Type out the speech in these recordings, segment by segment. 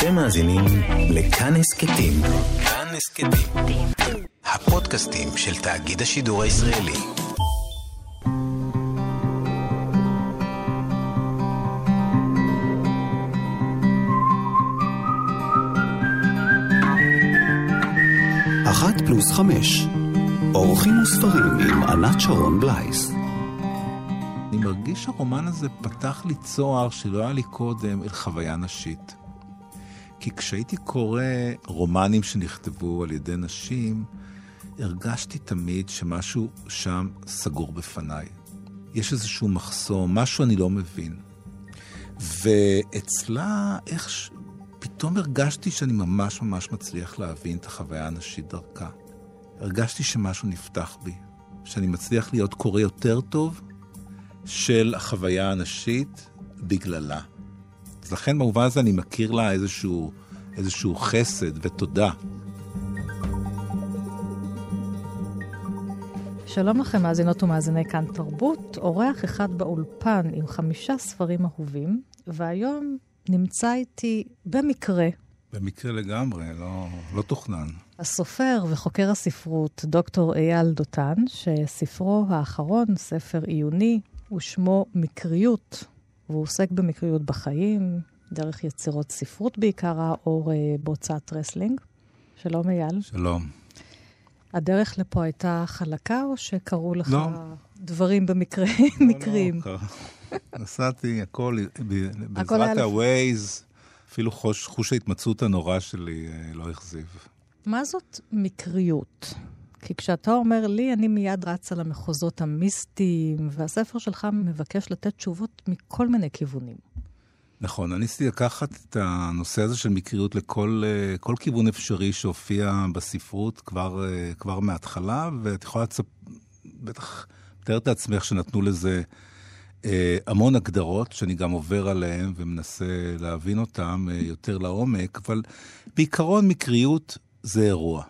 אתם מאזינים לכאן הסכתים. כאן הסכתים. הפודקאסטים של תאגיד השידור הישראלי. אחת פלוס חמש. אורחים וספרים עם ענת שרון בלייס. אני מרגיש שהרומן הזה פתח לי צוהר שלא היה לי קודם אל חוויה נשית. כי כשהייתי קורא רומנים שנכתבו על ידי נשים, הרגשתי תמיד שמשהו שם סגור בפניי. יש איזשהו מחסום, משהו אני לא מבין. ואצלה, איך... ש... פתאום הרגשתי שאני ממש ממש מצליח להבין את החוויה הנשית דרכה. הרגשתי שמשהו נפתח בי, שאני מצליח להיות קורא יותר טוב של החוויה הנשית בגללה. אז לכן במובן הזה אני מכיר לה איזשהו, איזשהו חסד ותודה. שלום לכם, מאזינות ומאזיני כאן תרבות, אורח אחד באולפן עם חמישה ספרים אהובים, והיום נמצא איתי במקרה. במקרה לגמרי, לא, לא תוכנן. הסופר וחוקר הספרות, דוקטור אייל דותן, שספרו האחרון, ספר עיוני, ושמו מקריות, והוא עוסק במקריות בחיים, דרך יצירות ספרות בעיקר, הרואה אור בהוצאת רסלינג. שלום אייל. שלום. הדרך לפה הייתה חלקה, או שקרו לך לא. דברים במקרה, לא, מקרים? לא, נסעתי, הכל בעזרת ה-Waze, אפילו חוש, חוש ההתמצאות הנורא שלי אה, לא הכזיב. מה זאת מקריות? כי כשאתה אומר לי, אני מיד רצה למחוזות המיסטיים, והספר שלך מבקש לתת תשובות מכל מיני כיוונים. נכון, אני ניסיתי לקחת את הנושא הזה של מקריות לכל אה, כל כיוון אפשרי שהופיע בספרות כבר, אה, כבר מההתחלה, ואת יכולה לצפ... בטח מתארת לעצמך שנתנו לזה אה, המון הגדרות, שאני גם עובר עליהן ומנסה להבין אותן יותר לעומק, אבל בעיקרון מקריות זה אירוע,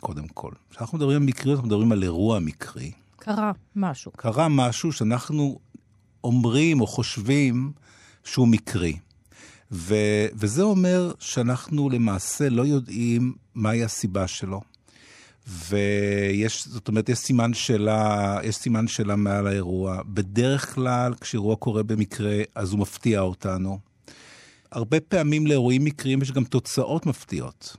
קודם כל. כשאנחנו מדברים על מקריות, אנחנו מדברים על אירוע מקרי. קרה משהו. קרה משהו שאנחנו אומרים או חושבים שהוא מקרי. ו, וזה אומר שאנחנו למעשה לא יודעים מהי הסיבה שלו. ויש, זאת אומרת, יש סימן שאלה, יש סימן שאלה מעל האירוע. בדרך כלל, כשאירוע קורה במקרה, אז הוא מפתיע אותנו. הרבה פעמים לאירועים מקריים יש גם תוצאות מפתיעות.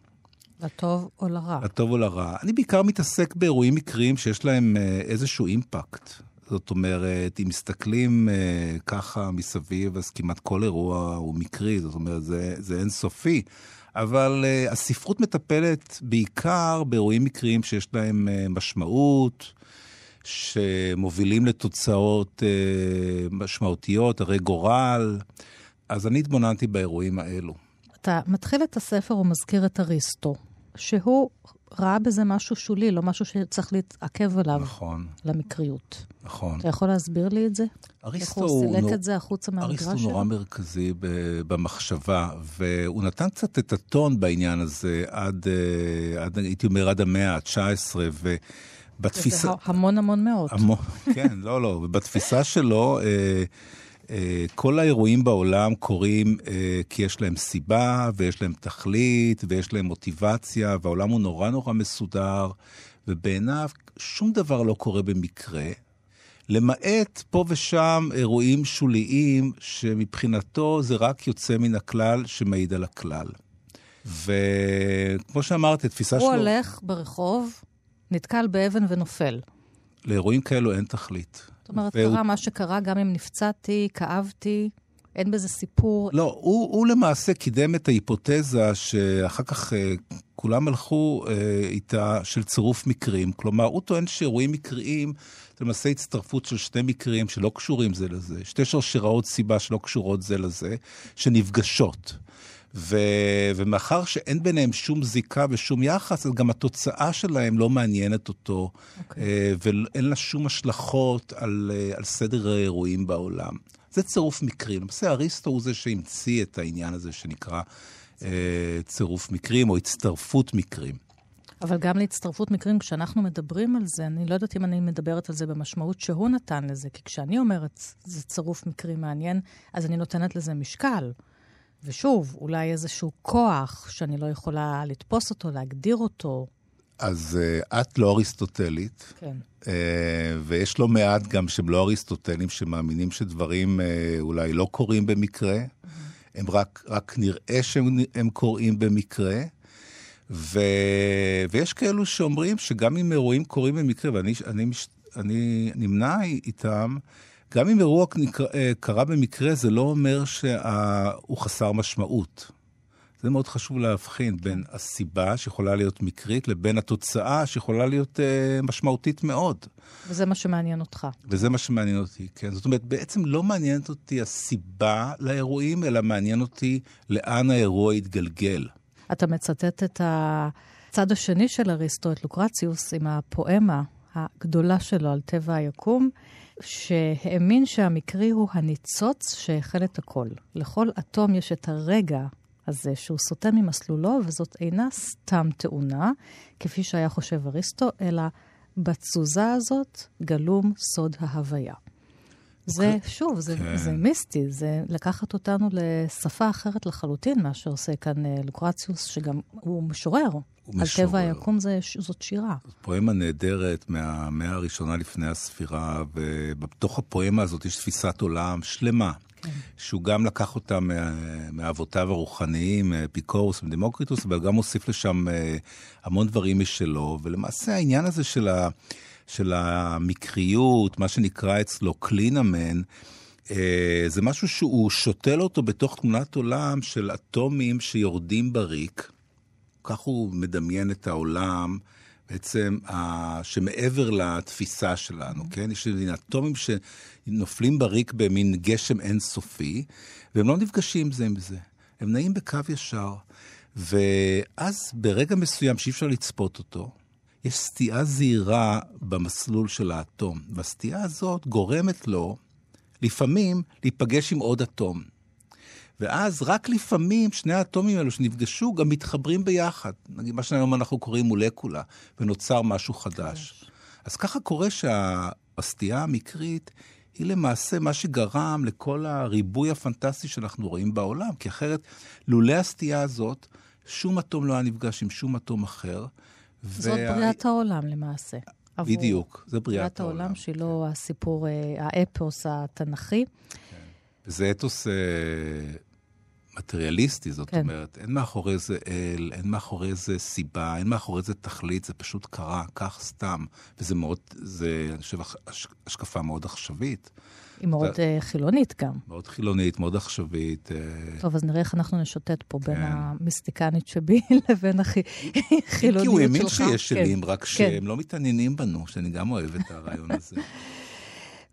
לטוב או לרע? לטוב או לרע. אני בעיקר מתעסק באירועים מקריים שיש להם אה, איזשהו אימפקט. זאת אומרת, אם מסתכלים אה, ככה מסביב, אז כמעט כל אירוע הוא מקרי, זאת אומרת, זה, זה אינסופי. אבל uh, הספרות מטפלת בעיקר באירועים מקריים שיש להם uh, משמעות, שמובילים לתוצאות uh, משמעותיות, הרי גורל. אז אני התבוננתי באירועים האלו. אתה מתחיל את הספר ומזכיר את אריסטו, שהוא ראה בזה משהו שולי, לא משהו שצריך להתעכב עליו. נכון. למקריות. נכון. אתה יכול להסביר לי את זה? אריסטו איך הוא סילק נור... את זה החוצה מהמגרש שלו? אריסטו נורא מרכזי במחשבה, והוא נתן קצת את הטון בעניין הזה עד, אה, עד הייתי אומר, עד המאה ה-19, ובתפיסה... זה המון המון מאות. המון, כן, לא, לא, ובתפיסה שלו... אה, כל האירועים בעולם קורים uh, כי יש להם סיבה, ויש להם תכלית, ויש להם מוטיבציה, והעולם הוא נורא נורא מסודר, ובעיניו שום דבר לא קורה במקרה, למעט פה ושם אירועים שוליים, שמבחינתו זה רק יוצא מן הכלל שמעיד על הכלל. וכמו שאמרתי, התפיסה שלו... הוא הולך ברחוב, נתקל באבן ונופל. לאירועים כאלו אין תכלית. זאת אומרת, והוא... קרה מה שקרה, גם אם נפצעתי, כאבתי, אין בזה סיפור. לא, הוא, הוא למעשה קידם את ההיפותזה שאחר כך אה, כולם הלכו אה, איתה של צירוף מקרים. כלומר, הוא טוען שאירועים מקריים זה למעשה הצטרפות של שני מקרים שלא קשורים זה לזה, שתי שרשראות סיבה שלא קשורות זה לזה, שנפגשות. ו... ומאחר שאין ביניהם שום זיקה ושום יחס, אז גם התוצאה שלהם לא מעניינת אותו, okay. אוקיי. אה, ואין לה שום השלכות על, אה, על סדר האירועים בעולם. זה צירוף מקרים. למעשה אריסטו הוא זה שהמציא את העניין הזה שנקרא אה, צירוף מקרים או הצטרפות מקרים. אבל גם להצטרפות מקרים, כשאנחנו מדברים על זה, אני לא יודעת אם אני מדברת על זה במשמעות שהוא נתן לזה, כי כשאני אומרת זה צירוף מקרים מעניין, אז אני נותנת לזה משקל. ושוב, אולי איזשהו כוח שאני לא יכולה לתפוס אותו, להגדיר אותו. אז uh, את לא אריסטוטלית. כן. Uh, ויש לא מעט גם שהם לא אריסטוטלים, שמאמינים שדברים uh, אולי לא קורים במקרה. הם רק, רק נראה שהם קורים במקרה. ו... ויש כאלו שאומרים שגם אם אירועים קורים במקרה, ואני אני, אני נמנע איתם, גם אם אירוע קרה במקרה, זה לא אומר שהוא חסר משמעות. זה מאוד חשוב להבחין בין הסיבה שיכולה להיות מקרית לבין התוצאה שיכולה להיות uh, משמעותית מאוד. וזה מה שמעניין אותך. וזה מה שמעניין אותי, כן. זאת אומרת, בעצם לא מעניינת אותי הסיבה לאירועים, אלא מעניין אותי לאן האירוע יתגלגל. אתה מצטט את הצד השני של אריסטו, את לוקרציוס, עם הפואמה הגדולה שלו על טבע היקום, שהאמין שהמקרי הוא הניצוץ שהחל את הכל. לכל אטום יש את הרגע הזה שהוא סוטה ממסלולו, וזאת אינה סתם תאונה, כפי שהיה חושב אריסטו, אלא בתזוזה הזאת גלום סוד ההוויה. זה, אוקיי. שוב, זה, כן. זה מיסטי, זה לקחת אותנו לשפה אחרת לחלוטין, מה שעושה כאן אה, לוקרציוס, שגם הוא משורר. הוא על טבע היקום זה, זאת שירה. פואמה נהדרת מהמאה הראשונה לפני הספירה, ובתוך הפואמה הזאת יש תפיסת עולם שלמה. כן. שהוא גם לקח אותה מאבותיו הרוחניים, פיקורוס ודמוקריטוס, אבל גם הוסיף לשם אה, המון דברים משלו, ולמעשה העניין הזה של ה... של המקריות, מה שנקרא אצלו קלינמן, אה, זה משהו שהוא שותל אותו בתוך תמונת עולם של אטומים שיורדים בריק. כך הוא מדמיין את העולם, בעצם, ה... שמעבר לתפיסה שלנו. כן? יש אטומים שנופלים בריק במין גשם אינסופי, והם לא נפגשים זה עם זה. הם נעים בקו ישר. ואז ברגע מסוים שאי אפשר לצפות אותו, יש סטייה זהירה במסלול של האטום, והסטייה הזאת גורמת לו לפעמים להיפגש עם עוד אטום. ואז רק לפעמים שני האטומים האלו שנפגשו גם מתחברים ביחד. נגיד מה שהיום אנחנו קוראים מולקולה, ונוצר משהו חדש. אז ככה קורה שהסטייה המקרית היא למעשה מה שגרם לכל הריבוי הפנטסטי שאנחנו רואים בעולם, כי אחרת, לולא הסטייה הזאת, שום אטום לא היה נפגש עם שום אטום אחר, זאת וה... בריאת העולם למעשה. בדיוק, זה בריאת, בריאת העולם. העולם, שהיא לא הסיפור, אה, האפוס התנ"כי. כן. זה אתוס אה, מטריאליסטי, זאת כן. אומרת, אין מאחורי זה אל, אין מאחורי זה סיבה, אין מאחורי זה תכלית, זה פשוט קרה, כך סתם. וזה מאוד, זה, אני חושב, השקפה מאוד עכשווית. היא מאוד ו... אה, חילונית גם. מאוד חילונית, מאוד עכשווית. אה. טוב, אז נראה איך אנחנו נשוטט פה כן. בין המיסטיקנית שבי לבין החילוניות שלך. כי הוא האמין שיש שלים, כן. רק כן. שהם לא מתעניינים בנו, שאני גם אוהב את הרעיון הזה.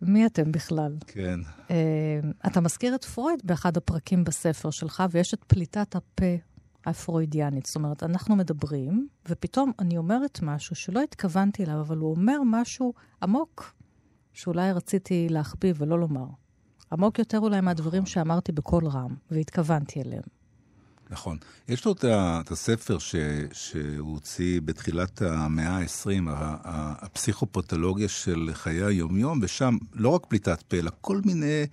מי אתם בכלל? כן. Uh, אתה מזכיר את פרויד באחד הפרקים בספר שלך, ויש את פליטת הפה הפרוידיאנית. זאת אומרת, אנחנו מדברים, ופתאום אני אומרת משהו שלא התכוונתי אליו, אבל הוא אומר משהו עמוק, שאולי רציתי להחביא ולא לומר. עמוק יותר אולי מהדברים שאמרתי בקול רם, והתכוונתי אליהם. נכון. יש לו את הספר ש, שהוא הוציא בתחילת המאה ה-20, הפסיכופתולוגיה של חיי היומיום, ושם לא רק פליטת פה, אלא כל מיני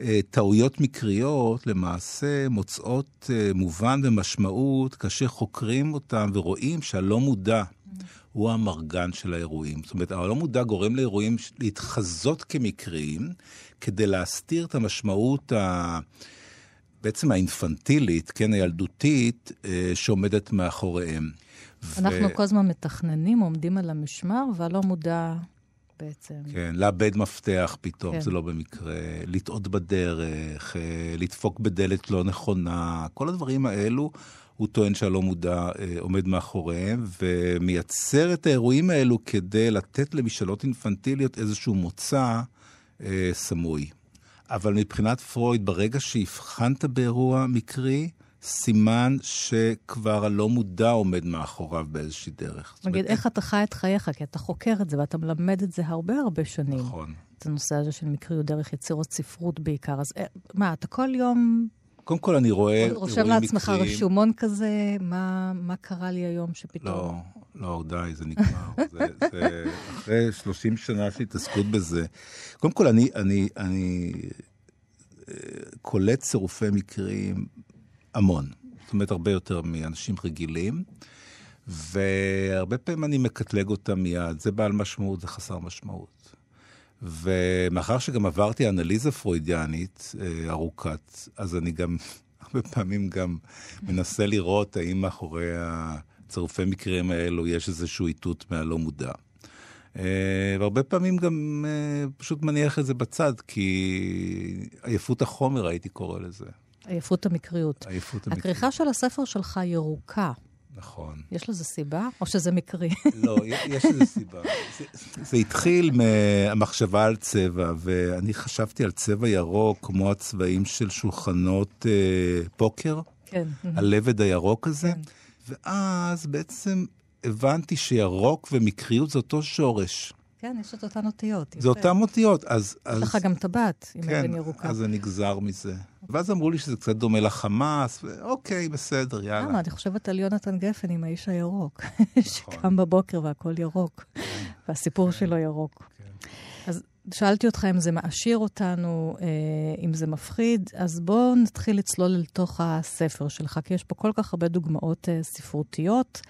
אה, טעויות מקריות למעשה מוצאות אה, מובן ומשמעות כאשר חוקרים אותם ורואים שהלא מודע הוא המרגן של האירועים. זאת אומרת, הלא מודע גורם לאירועים להתחזות כמקריים, כדי להסתיר את המשמעות ה... בעצם האינפנטילית, כן, הילדותית, אה, שעומדת מאחוריהם. אנחנו ו... כל הזמן מתכננים, עומדים על המשמר, והלא מודע בעצם. כן, לאבד מפתח פתאום, כן. זה לא במקרה, לטעות בדרך, אה, לדפוק בדלת לא נכונה, כל הדברים האלו, הוא טוען שהלא מודע אה, עומד מאחוריהם, ומייצר את האירועים האלו כדי לתת למשאלות אינפנטיליות איזשהו מוצא אה, סמוי. אבל מבחינת פרויד, ברגע שהבחנת באירוע מקרי, סימן שכבר הלא מודע עומד מאחוריו באיזושהי דרך. נגיד, איך אתה חי את חייך? כי אתה חוקר את זה ואתה מלמד את זה הרבה הרבה שנים. נכון. את הנושא הזה של מקריות דרך יצירות ספרות בעיקר. אז אה, מה, אתה כל יום... קודם כל אני רואה אירועים מקריים. רושם לעצמך רשומון כזה, מה, מה קרה לי היום שפתאום... לא, לא, די, זה נגמר. זה, זה, אחרי 30 שנה של התעסקות בזה. קודם כל, אני, אני, אני אה, קולט צירופי מקרים המון. זאת אומרת, הרבה יותר מאנשים רגילים. והרבה פעמים אני מקטלג אותם מיד, זה בעל משמעות, זה חסר משמעות. ומאחר שגם עברתי אנליזה פרוידיאנית אה, ארוכת, אז אני גם, הרבה פעמים גם מנסה לראות האם מאחורי הצירופי מקרים האלו יש איזשהו איתות מהלא מודע. אה, והרבה פעמים גם אה, פשוט מניח את זה בצד, כי עייפות החומר, הייתי קורא לזה. עייפות המקריות. עייפות המקריות. הכריכה של הספר שלך ירוקה. נכון. יש לזה סיבה, או שזה מקרי? לא, יש לזה סיבה. זה, זה התחיל מהמחשבה על צבע, ואני חשבתי על צבע ירוק כמו הצבעים של שולחנות אה, פוקר, כן. הלבד הירוק הזה, כן. ואז בעצם הבנתי שירוק ומקריות זה אותו שורש. כן, יש את אותן אותיות. זה אותן אותיות, אז... יש לך גם טבעת עם כן, אבן ירוקה. אז זה נגזר מזה. ואז אמרו לי שזה קצת דומה לחמאס, ואוקיי, בסדר, יאללה. למה? אני חושבת על יונתן גפן עם האיש הירוק, נכון. שקם בבוקר והכל ירוק, והסיפור שלו ירוק. כן. אז שאלתי אותך אם זה מעשיר אותנו, אה, אם זה מפחיד, אז בואו נתחיל לצלול לתוך הספר שלך, כי יש פה כל כך הרבה דוגמאות אה, ספרותיות.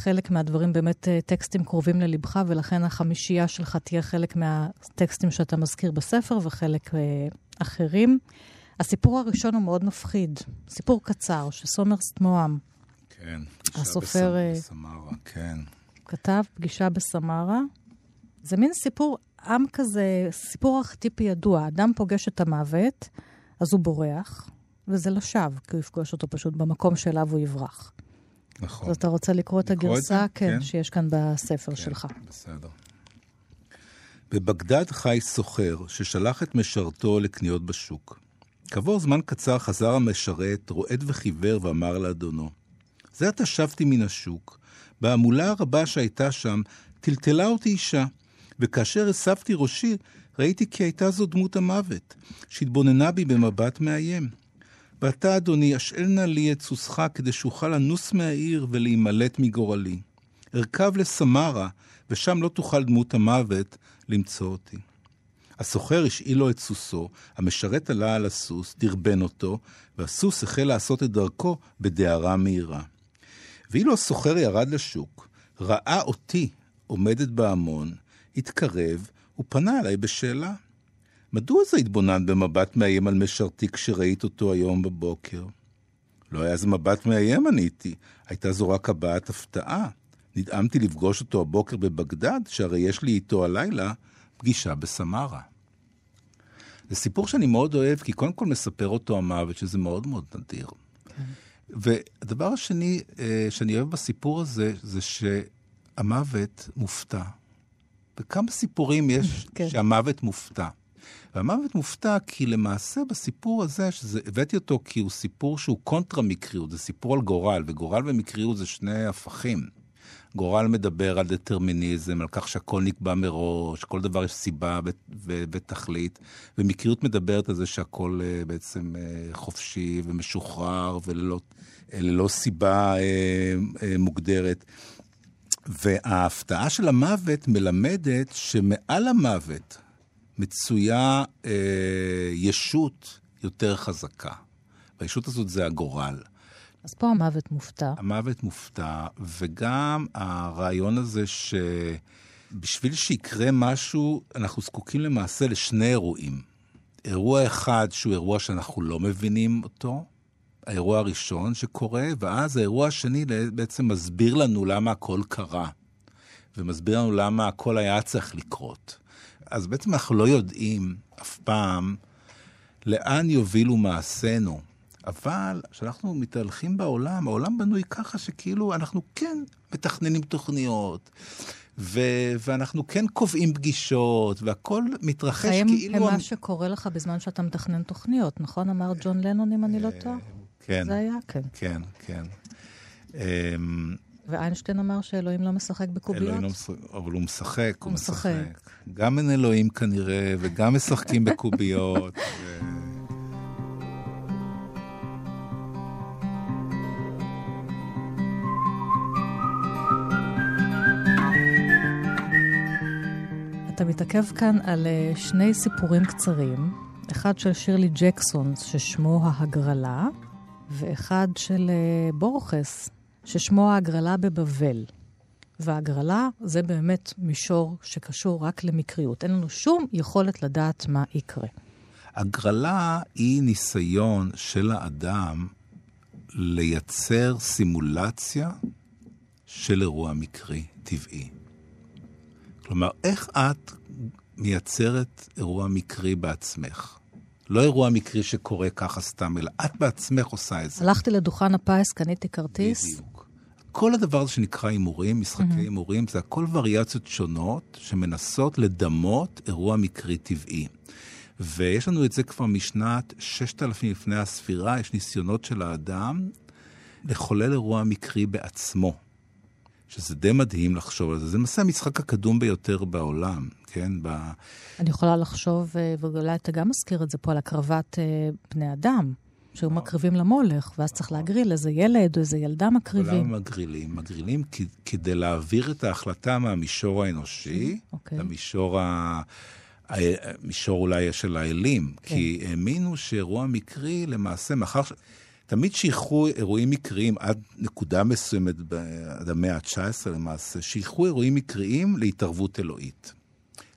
חלק מהדברים באמת אה, טקסטים קרובים ללבך, ולכן החמישייה שלך תהיה חלק מהטקסטים שאתה מזכיר בספר וחלק אה, אחרים. הסיפור הראשון הוא מאוד מפחיד, סיפור קצר שסומרסט מועם כן, הסופר, אה, בסמרה, כן. כתב, פגישה בסמרה. זה מין סיפור עם כזה, סיפור ארכיטיפי ידוע. אדם פוגש את המוות, אז הוא בורח, וזה לשווא, כי הוא יפגוש אותו פשוט במקום שאליו הוא יברח. נכון. אז אתה רוצה לקרוא את את הגרסה? זה? כן, כן. שיש כאן בספר כן, שלך. בסדר. בבגדד חי סוחר ששלח את משרתו לקניות בשוק. כעבור זמן קצר חזר המשרת, רועד וחיוור, ואמר לאדונו, זה עתה שבתי מן השוק, בהמולה הרבה שהייתה שם, טלטלה אותי אישה, וכאשר הסבתי ראשי, ראיתי כי הייתה זו דמות המוות, שהתבוננה בי במבט מאיים. ועתה, אדוני, השאל נא לי את סוסך כדי שאוכל לנוס מהעיר ולהימלט מגורלי. ארכב לסמרה, ושם לא תוכל דמות המוות למצוא אותי. הסוחר השאיל לו את סוסו, המשרת עלה על הסוס, דרבן אותו, והסוס החל לעשות את דרכו בדהרה מהירה. ואילו הסוחר ירד לשוק, ראה אותי עומדת בהמון, התקרב, ופנה אליי בשאלה. מדוע זה התבונן במבט מאיים על משרתי כשראית אותו היום בבוקר? לא היה זה מבט מאיים, עניתי. הייתה זו רק הבעת הפתעה. נדהמתי לפגוש אותו הבוקר בבגדד, שהרי יש לי איתו הלילה פגישה בסמרה. זה סיפור שאני מאוד אוהב, כי קודם כל מספר אותו המוות, שזה מאוד מאוד נדיר. והדבר השני אה, שאני אוהב בסיפור הזה, זה שהמוות מופתע. בכמה סיפורים יש כן. שהמוות מופתע. והמוות מופתע כי למעשה בסיפור הזה, שזה, הבאתי אותו כי הוא סיפור שהוא קונטרה מקריות, זה סיפור על גורל, וגורל ומקריות זה שני הפכים. גורל מדבר על דטרמיניזם, על כך שהכל נקבע מראש, כל דבר יש סיבה ותכלית, ומקריות מדברת על זה שהכל uh, בעצם uh, חופשי ומשוחרר וללא ללא סיבה uh, uh, מוגדרת. וההפתעה של המוות מלמדת שמעל המוות מצויה אה, ישות יותר חזקה. והישות הזאת זה הגורל. אז פה המוות מופתע. המוות מופתע, וגם הרעיון הזה שבשביל שיקרה משהו, אנחנו זקוקים למעשה לשני אירועים. אירוע אחד שהוא אירוע שאנחנו לא מבינים אותו, האירוע הראשון שקורה, ואז האירוע השני בעצם מסביר לנו למה הכל קרה, ומסביר לנו למה הכל היה צריך לקרות. אז בעצם אנחנו לא יודעים אף פעם לאן יובילו מעשינו. אבל כשאנחנו מתהלכים בעולם, העולם בנוי ככה שכאילו אנחנו כן מתכננים תוכניות, ו- ואנחנו כן קובעים פגישות, והכל מתרחש חיים כאילו... הם מה שקורה לך בזמן שאתה מתכנן תוכניות, נכון? אמר ג'ון לנון, אם אני לא טועה? כן, זה היה? כן. כן, כן. ואיינשטיין אמר שאלוהים לא משחק בקוביות? אלוהים לא משחק, אבל הוא משחק, הוא הוא משחק. משחק. גם אין אלוהים כנראה, וגם משחקים בקוביות. ו... אתה מתעכב כאן על אה, שני סיפורים קצרים, אחד של שירלי ג'קסון, ששמו ההגרלה, ואחד של אה, בורכס, ששמו ההגרלה בבבל. וההגרלה זה באמת מישור שקשור רק למקריות. אין לנו שום יכולת לדעת מה יקרה. הגרלה היא ניסיון של האדם לייצר סימולציה של אירוע מקרי טבעי. כלומר, איך את מייצרת אירוע מקרי בעצמך? לא אירוע מקרי שקורה ככה סתם, אלא את בעצמך עושה את זה. הלכתי לדוכן הפיס, קניתי כרטיס. בדיוק. כל הדבר הזה שנקרא הימורים, משחקי הימורים, זה הכל וריאציות שונות שמנסות לדמות אירוע מקרי טבעי. ויש לנו את זה כבר משנת 6,000 לפני הספירה, יש ניסיונות של האדם לחולל אירוע מקרי בעצמו. שזה די מדהים לחשוב על זה. זה למעשה המשחק הקדום ביותר בעולם, כן? ב... אני יכולה לחשוב, אה, ואולי אתה גם מזכיר את זה פה, על הקרבת אה, בני אדם. שהיו מקריבים למולך, ואז צריך להגריל איזה ילד או איזה ילדה מקריבים. למה מגרילים? מגרילים כדי להעביר את ההחלטה מהמישור האנושי okay. אוקיי. למישור ה... המישור אולי של האלים, כן. כי האמינו שאירוע מקרי, למעשה, מאחר ש... תמיד שייכו אירועים מקריים עד נקודה מסוימת, עד המאה ה-19 למעשה, שייכו אירועים מקריים להתערבות אלוהית.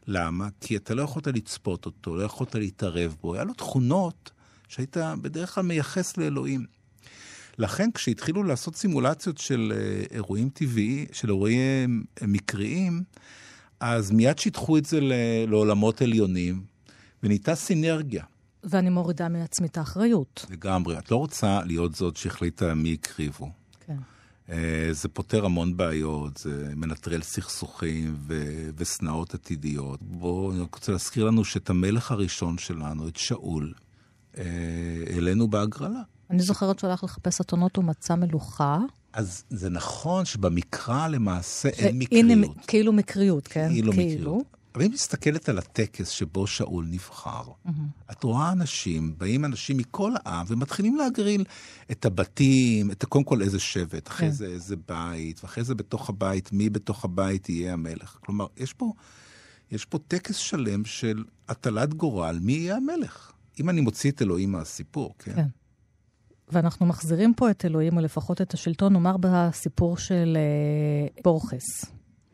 למה? כי אתה לא יכולת לצפות אותו, לא יכולת להתערב בו, היה לו תכונות שהיית בדרך כלל מייחס לאלוהים. לכן כשהתחילו לעשות סימולציות של אה, אירועים טבעיים, של אירועים אה, מקריים, אז מיד שיטחו את זה לעולמות עליונים, ונהייתה סינרגיה. ואני מורידה מעצמי את האחריות. לגמרי. את לא רוצה להיות זאת שהחליטה מי הקריבו. כן. אה, זה פותר המון בעיות, זה מנטרל סכסוכים ו- ושנאות עתידיות. בואו, אני רוצה להזכיר לנו שאת המלך הראשון שלנו, את שאול, אה, העלינו בהגרלה. אני זוכרת שהוא הלך לחפש אתונות ומצא מלוכה. אז זה נכון שבמקרא למעשה אין מקריות. הנה, כאילו מקריות, כן? כאילו, כאילו. מקריות. אבל אם מסתכלת על הטקס שבו שאול נבחר, mm-hmm. את רואה אנשים, באים אנשים מכל העם ומתחילים להגריל את הבתים, את קודם כל איזה שבט, אחרי כן. זה איזה בית, ואחרי זה בתוך הבית, מי בתוך הבית יהיה המלך. כלומר, יש פה, יש פה טקס שלם של הטלת גורל, מי יהיה המלך. אם אני מוציא את אלוהים מהסיפור, כן? כן. ואנחנו מחזירים פה את אלוהים, או לפחות את השלטון, נאמר בסיפור של אה, בורכס.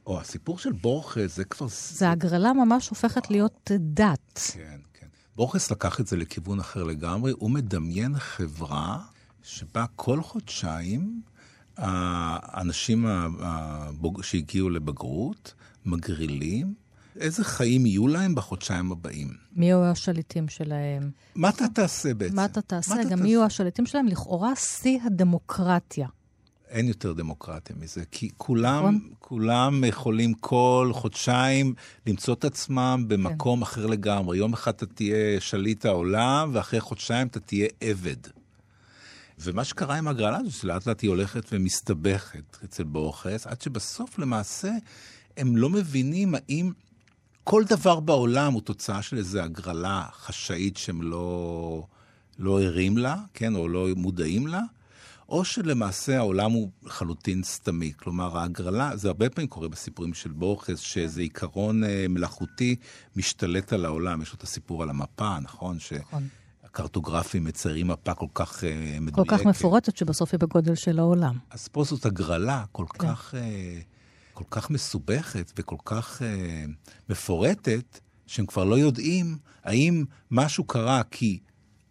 או, הסיפור של בורכס זה כבר... זה הגרלה ממש הופכת להיות דת. כן, כן. בורכס לקח את זה לכיוון אחר לגמרי. הוא מדמיין חברה שבה כל חודשיים האנשים שהגיעו לבגרות מגרילים איזה חיים יהיו להם בחודשיים הבאים. מי יהיו השליטים שלהם? מה אתה תעשה בעצם? מה אתה תעשה? מה גם מי יהיו השליטים שלהם? לכאורה שיא הדמוקרטיה. אין יותר דמוקרטיה מזה, כי כולם, נכון. כולם יכולים כל חודשיים למצוא את עצמם במקום כן. אחר לגמרי. יום אחד אתה תהיה שליט העולם, ואחרי חודשיים אתה תהיה עבד. ומה שקרה עם הגרלה הזו, שלאט לאט היא הולכת ומסתבכת אצל בורכס, עד שבסוף למעשה הם לא מבינים האם כל דבר בעולם הוא תוצאה של איזו הגרלה חשאית שהם לא, לא ערים לה, כן, או לא מודעים לה, או שלמעשה העולם הוא לחלוטין סתמי. כלומר, ההגרלה, זה הרבה פעמים קורה בסיפורים של בורכס, שאיזה עיקרון אה, מלאכותי משתלט על העולם. יש לו את הסיפור על המפה, נכון? נכון. הקרטוגרפים מציירים מפה כל כך uh, מדויקת. כל כך מפורטת שבסוף היא בגודל של העולם. אז פה זאת הגרלה כל כן. כך... Uh, כל כך מסובכת וכל כך אה, מפורטת, שהם כבר לא יודעים האם משהו קרה כי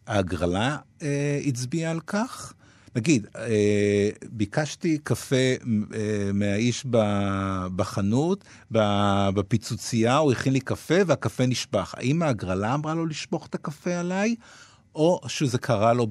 ההגרלה אה, הצביעה על כך. נגיד, אה, ביקשתי קפה אה, מהאיש בחנות, בפיצוצייה, הוא הכין לי קפה והקפה נשפך. האם ההגרלה אמרה לו לשפוך את הקפה עליי? או שזה קרה לו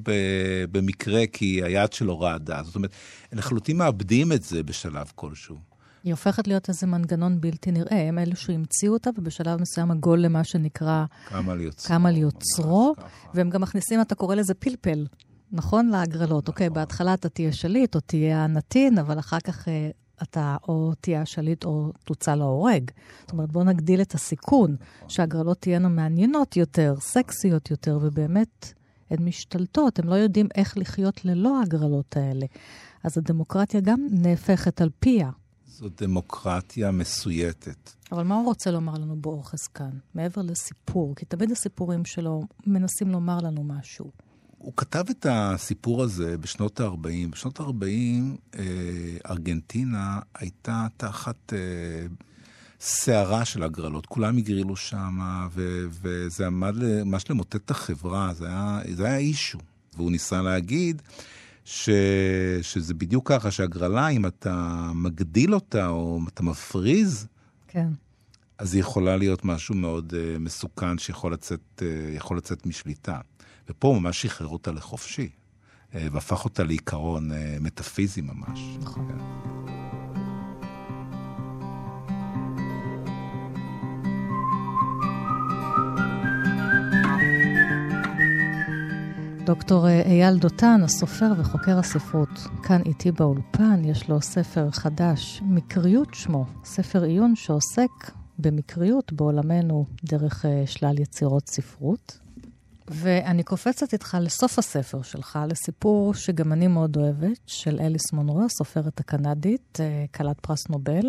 במקרה כי היד שלו רעדה. זאת אומרת, לחלוטין מאבדים את זה בשלב כלשהו. היא הופכת להיות איזה מנגנון בלתי נראה. הם אלו שהמציאו אותה, ובשלב מסוים הגול למה שנקרא... קם על יוצרו. קם על יוצרו, והם גם מכניסים, אתה קורא לזה פלפל, נכון? להגרלות. אוקיי, נכון. בהתחלה אתה תהיה שליט או תהיה הנתין, אבל אחר כך אה, אתה או תהיה השליט או תוצא להורג. זאת אומרת, בואו נגדיל את הסיכון, נכון. שהגרלות תהיינה מעניינות יותר, סקסיות יותר, ובאמת הן משתלטות, הם לא יודעים איך לחיות ללא ההגרלות האלה. אז הדמוקרטיה גם נהפכת על פיה. זו דמוקרטיה מסויטת. אבל מה הוא רוצה לומר לנו באורחס כאן, מעבר לסיפור? כי תמיד הסיפורים שלו מנסים לומר לנו משהו. הוא כתב את הסיפור הזה בשנות ה-40. בשנות ה-40 אה, ארגנטינה הייתה תחת אה, סערה של הגרלות. כולם הגרילו שם, וזה עמד ממש למוטט את החברה, זה היה, זה היה אישו. והוא ניסה להגיד ש, שזה בדיוק ככה, שהגרלה, אם אתה מגדיל אותה או אתה מפריז, כן. אז היא יכולה להיות משהו מאוד uh, מסוכן שיכול לצאת, uh, לצאת משליטה. ופה הוא ממש שחרר אותה לחופשי, uh, והפך אותה לעיקרון uh, מטאפיזי ממש. נכון. כן. דוקטור אייל דותן, הסופר וחוקר הספרות, כאן איתי באולפן, יש לו ספר חדש, מקריות שמו, ספר עיון שעוסק במקריות בעולמנו דרך uh, שלל יצירות ספרות. ואני קופצת איתך לסוף הספר שלך, לסיפור שגם אני מאוד אוהבת, של אליס מונרו, הסופרת הקנדית, uh, כלת פרס נובל.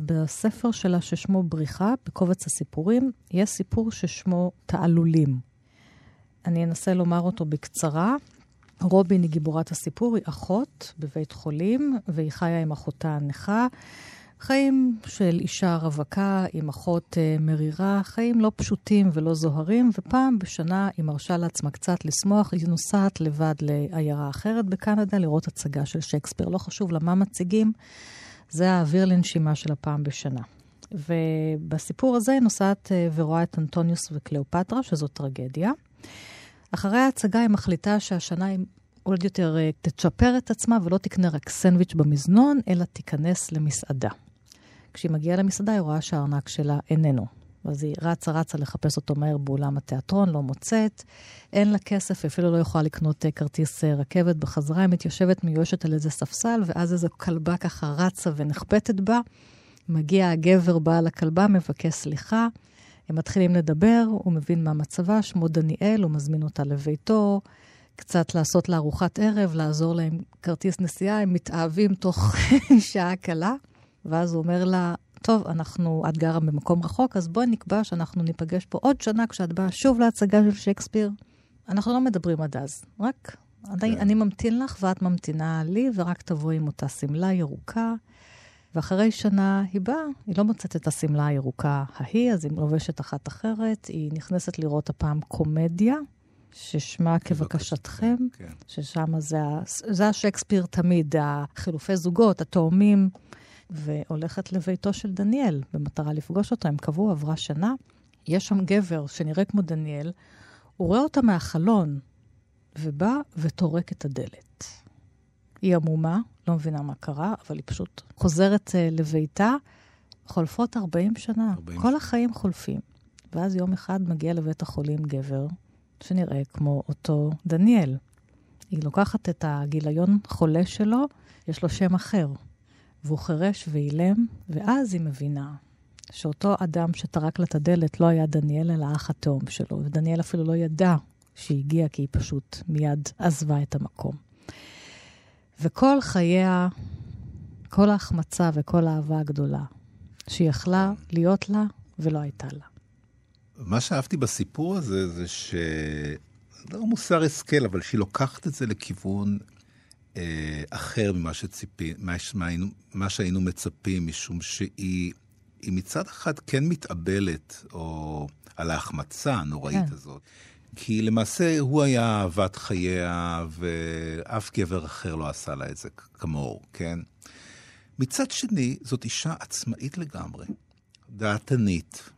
בספר שלה ששמו בריחה, בקובץ הסיפורים, יש סיפור ששמו תעלולים. אני אנסה לומר אותו בקצרה. רובין היא גיבורת הסיפור, היא אחות בבית חולים, והיא חיה עם אחותה הנכה. חיים של אישה רווקה עם אחות uh, מרירה, חיים לא פשוטים ולא זוהרים, ופעם בשנה היא מרשה לעצמה קצת לשמוח, היא נוסעת לבד לעיירה אחרת בקנדה לראות הצגה של שייקספיר. לא חשוב למה מציגים, זה האוויר לנשימה של הפעם בשנה. ובסיפור הזה היא נוסעת uh, ורואה את אנטוניוס וקליאופטרה, שזו טרגדיה. אחרי ההצגה היא מחליטה שהשנה היא עוד יותר uh, תצ'פר את עצמה ולא תקנה רק סנדוויץ' במזנון, אלא תיכנס למסעדה. כשהיא מגיעה למסעדה, היא רואה שהארנק שלה איננו. אז היא רצה רצה לחפש אותו מהר באולם התיאטרון, לא מוצאת, אין לה כסף, אפילו לא יכולה לקנות uh, כרטיס uh, רכבת בחזרה, היא מתיישבת מיואשת על איזה ספסל, ואז איזו כלבה ככה רצה ונחבטת בה. מגיע הגבר בעל הכלבה, מבקש סליחה, הם מתחילים לדבר, הוא מבין מה מצבה, שמו דניאל, הוא מזמין אותה לביתו, קצת לעשות לה ארוחת ערב, לעזור לה עם כרטיס נסיעה, הם מתאהבים תוך שעה קלה. ואז הוא אומר לה, טוב, אנחנו, את גרה במקום רחוק, אז בואי נקבע שאנחנו ניפגש פה עוד שנה כשאת באה שוב להצגה של שייקספיר. אנחנו לא מדברים עד אז, רק אני, כן. אני ממתין לך ואת ממתינה לי, ורק תבואי עם אותה שמלה ירוקה. ואחרי שנה היא באה, היא לא מוצאת את השמלה הירוקה ההיא, אז היא לובשת אחת אחרת. היא נכנסת לראות הפעם קומדיה, ששמה כבקשתכם, כן. ששם זה, זה השייקספיר תמיד, החילופי זוגות, התאומים. והולכת לביתו של דניאל במטרה לפגוש אותו. הם קבעו, עברה שנה. יש שם גבר שנראה כמו דניאל, הוא רואה אותה מהחלון, ובא וטורק את הדלת. היא עמומה, לא מבינה מה קרה, אבל היא פשוט חוזרת uh, לביתה. חולפות 40 שנה, 40 כל החיים חולפים. ואז יום אחד מגיע לבית החולים גבר, שנראה כמו אותו דניאל. היא לוקחת את הגיליון חולה שלו, יש לו שם אחר, והוא חירש ואילם, ואז היא מבינה שאותו אדם שטרק לה את הדלת לא היה דניאל, אלא האח התאום שלו, ודניאל אפילו לא ידע שהיא הגיעה, כי היא פשוט מיד עזבה את המקום. וכל חייה, כל ההחמצה וכל האהבה הגדולה, שהיא יכלה להיות לה ולא הייתה לה. מה שאהבתי בסיפור הזה זה ש... לא מוסר השכל, אבל שהיא לוקחת את זה לכיוון אה, אחר ממה שציפי, מה, מה שהיינו מצפים, משום שהיא מצד אחד כן מתאבלת, או על ההחמצה הנוראית כן. הזאת. כי למעשה הוא היה אהבת חייה, ואף גבר אחר לא עשה לה את זה כמוהו, כן? מצד שני, זאת אישה עצמאית לגמרי, דעתנית,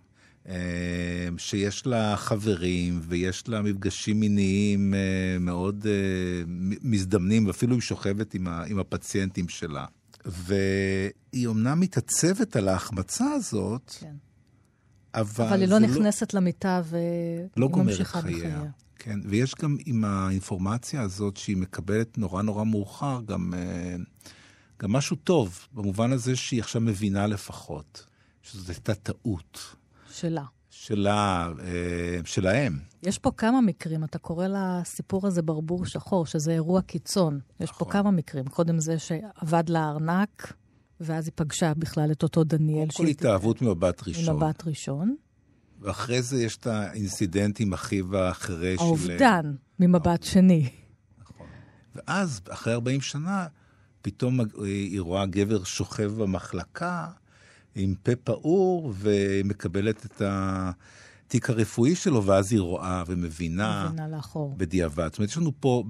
אה, שיש לה חברים ויש לה מפגשים מיניים אה, מאוד אה, מזדמנים, ואפילו היא שוכבת עם, הפציינטים שלה. והיא אומנם מתעצבת על ההחמצה הזאת, כן. אבל... אבל היא לא, לא נכנסת לא... למיטה והיא לא גומרת חייה. כן, ויש גם עם האינפורמציה הזאת שהיא מקבלת נורא נורא מאוחר, גם, גם משהו טוב, במובן הזה שהיא עכשיו מבינה לפחות, שזאת הייתה טעות. שלה. שלה, אה, שלהם. יש פה כמה מקרים, אתה קורא לסיפור הזה ברבור שחור, שזה אירוע קיצון. יש נכון. פה כמה מקרים. קודם זה שעבד לה ארנק, ואז היא פגשה בכלל את אותו דניאל. קודם כל התאהבות ממבט ראשון. ממבט ראשון. ואחרי זה יש את האינסידנט עם אחיו. האובדן, של... ממבט שני. נכון. ואז, אחרי 40 שנה, פתאום היא רואה גבר שוכב במחלקה עם פה פעור, ומקבלת את התיק הרפואי שלו, ואז היא רואה ומבינה. מבינה לאחור. בדיעבד. זאת אומרת, יש לנו פה,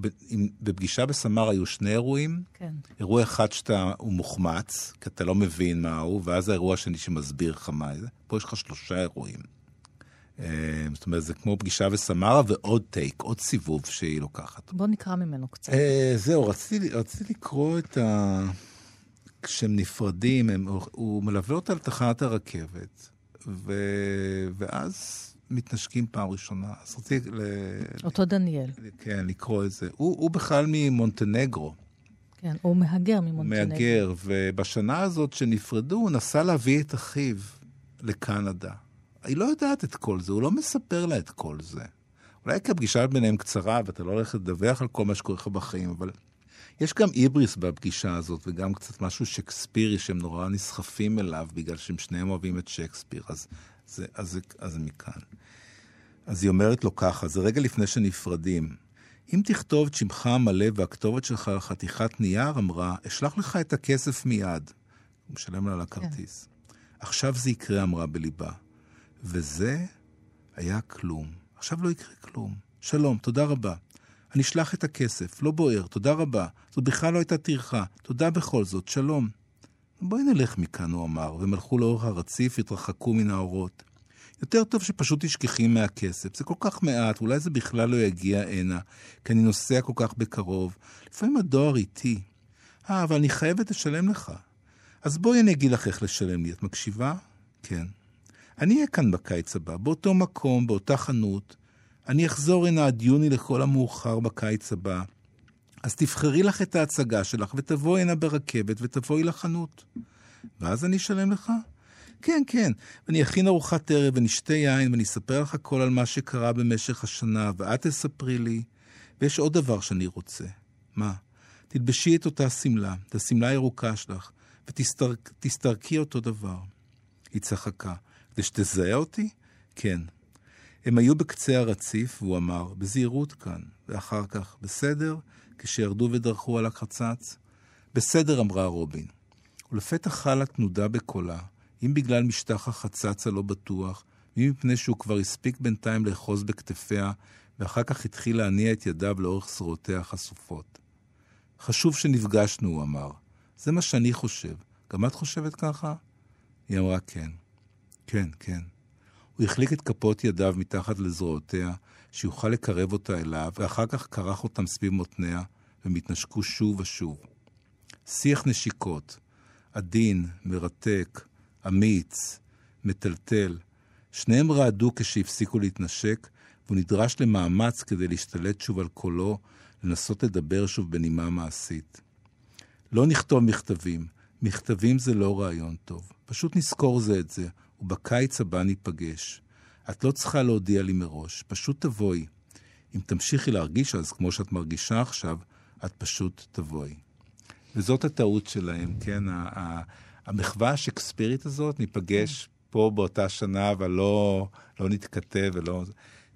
בפגישה בסמר היו שני אירועים. כן. אירוע אחד שאתה, הוא מוחמץ, כי אתה לא מבין מה הוא, ואז האירוע השני שמסביר לך מה זה. פה יש לך שלושה אירועים. אה, זאת אומרת, זה כמו פגישה בסמרה ועוד טייק, עוד סיבוב שהיא לוקחת. בוא נקרא ממנו קצת. אה, זהו, רציתי, רציתי לקרוא את ה... כשהם נפרדים, הם, הוא מלווה אותה לתחנת הרכבת, ו... ואז מתנשקים פעם ראשונה. אז רציתי... ל... אותו דניאל. כן, לקרוא את זה. הוא, הוא בכלל ממונטנגרו. כן, הוא מהגר ממונטנגרו. הוא מהגר, ובשנה הזאת שנפרדו, הוא נסע להביא את אחיו לקנדה. היא לא יודעת את כל זה, הוא לא מספר לה את כל זה. אולי כי הפגישה ביניהם קצרה ואתה לא הולך לדווח על כל מה שקורה לך בחיים, אבל יש גם איבריס בפגישה הזאת, וגם קצת משהו שקספירי שהם נורא נסחפים אליו, בגלל שהם שניהם אוהבים את שייקספיר, אז זה, אז, אז, מכאן. אז היא אומרת לו ככה, זה רגע לפני שנפרדים. אם תכתוב את שמך המלא והכתובת שלך על חתיכת נייר, אמרה, אשלח לך את הכסף מיד. הוא משלם לה על הכרטיס. כן. עכשיו זה יקרה, אמרה בליבה. וזה היה כלום. עכשיו לא יקרה כלום. שלום, תודה רבה. אני אשלח את הכסף, לא בוער, תודה רבה. זו בכלל לא הייתה טרחה, תודה בכל זאת, שלום. בואי נלך מכאן, הוא אמר, והם הלכו לאורך הרציף, התרחקו מן האורות. יותר טוב שפשוט תשכחי מהכסף, זה כל כך מעט, אולי זה בכלל לא יגיע הנה, כי אני נוסע כל כך בקרוב. לפעמים הדואר איתי. אה, אבל אני חייבת לשלם לך. אז בואי אני אגיד לך איך לשלם לי, את מקשיבה? כן. אני אהיה כאן בקיץ הבא, באותו מקום, באותה חנות. אני אחזור הנה עד יוני לכל המאוחר בקיץ הבא. אז תבחרי לך את ההצגה שלך ותבואי הנה ברכבת ותבואי לחנות. ואז אני אשלם לך? כן, כן. ואני אכין ארוחת ערב ונשתה יין ואני אספר לך הכל על מה שקרה במשך השנה, ואת תספרי לי. ויש עוד דבר שאני רוצה. מה? תלבשי את אותה שמלה, את השמלה הירוקה שלך, ותסתרקי אותו דבר. היא צחקה. כדי שתזהה אותי? כן. הם היו בקצה הרציף, והוא אמר, בזהירות כאן, ואחר כך, בסדר? כשירדו ודרכו על החצץ? בסדר, אמרה רובין. ולפתע חלה תנודה בקולה, אם בגלל משטח החצץ הלא בטוח, ואם מפני שהוא כבר הספיק בינתיים לאחוז בכתפיה, ואחר כך התחיל להניע את ידיו לאורך זרועותיה החשופות. חשוב שנפגשנו, הוא אמר. זה מה שאני חושב. גם את חושבת ככה? היא אמרה כן. כן, כן. הוא החליק את כפות ידיו מתחת לזרועותיה, שיוכל לקרב אותה אליו, ואחר כך כרך אותם סביב מותניה, והם התנשקו שוב ושוב. שיח נשיקות, עדין, מרתק, אמיץ, מטלטל. שניהם רעדו כשהפסיקו להתנשק, והוא נדרש למאמץ כדי להשתלט שוב על קולו, לנסות לדבר שוב בנימה מעשית. לא נכתוב מכתבים, מכתבים זה לא רעיון טוב. פשוט נזכור זה את זה, ובקיץ הבא ניפגש. את לא צריכה להודיע לי מראש, פשוט תבואי. אם תמשיכי להרגיש אז כמו שאת מרגישה עכשיו, את פשוט תבואי. וזאת הטעות שלהם, כן? המחווה השקספירית הזאת, ניפגש פה באותה שנה, אבל לא, לא נתכתב ולא...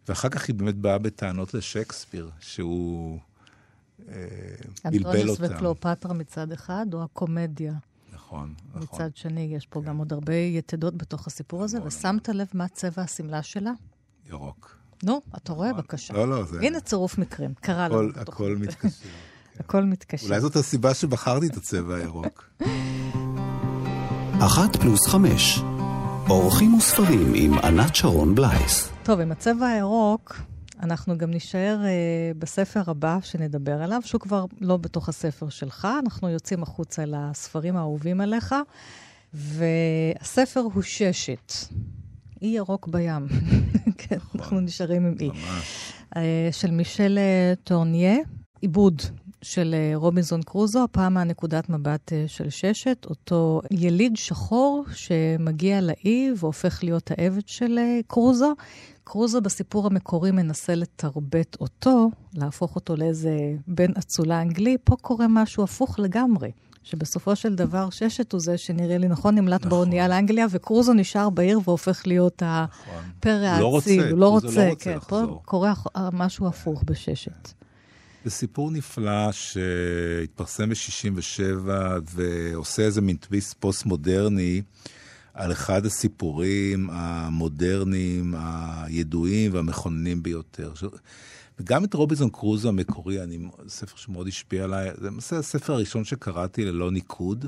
ואחר כך היא באמת באה בטענות לשייקספיר, שהוא אה, בלבל אותם. אנטוניוס וקלאופטרה מצד אחד, או הקומדיה? נכון, נכון. מצד שני, יש פה כן. גם עוד הרבה יתדות בתוך הסיפור הזה, ושמת לב מה צבע השמלה שלה? ירוק. נו, אתה רואה? נכון. בבקשה. לא, לא, זה... הנה צירוף מקרים, קרה לנו. הכל מתקשר. הכל מתקשר. אולי זאת הסיבה שבחרתי את הצבע הירוק. אחת פלוס חמש, אורחים וספרים עם ענת שרון בלייס. טוב, עם הצבע הירוק, אנחנו גם נישאר uh, בספר הבא שנדבר עליו, שהוא כבר לא בתוך הספר שלך, אנחנו יוצאים החוצה לספרים האהובים עליך, והספר הוא ששת. אי ירוק בים. כן, נכון. אנחנו נשארים עם אי. ממש. Uh, של מישל אה, טורניה, עיבוד של רובינזון קרוזו, הפעם מהנקודת מבט של ששת, אותו יליד שחור שמגיע לאי והופך להיות העבד של קרוזו, קרוזו בסיפור המקורי מנסה לתרבט אותו, להפוך אותו לאיזה בן אצולה אנגלי, פה קורה משהו הפוך לגמרי. שבסופו של דבר ששת הוא זה שנראה לי נכון, נמלט נכון. באונייה לאנגליה, וקרוזו נשאר בעיר והופך להיות נכון. הפרא האציל. לא רוצה, הוא לא רוצה, לא רוצה כן. לחזור. פה קורה משהו הפוך בששת. זה סיפור נפלא שהתפרסם ב-67' ועושה איזה מין טוויסט פוסט-מודרני על אחד הסיפורים המודרניים, הידועים והמכוננים ביותר. וגם את רובינזון קרוזו המקורי, אני, ספר שמאוד השפיע עליי, זה למעשה הספר הראשון שקראתי ללא ניקוד.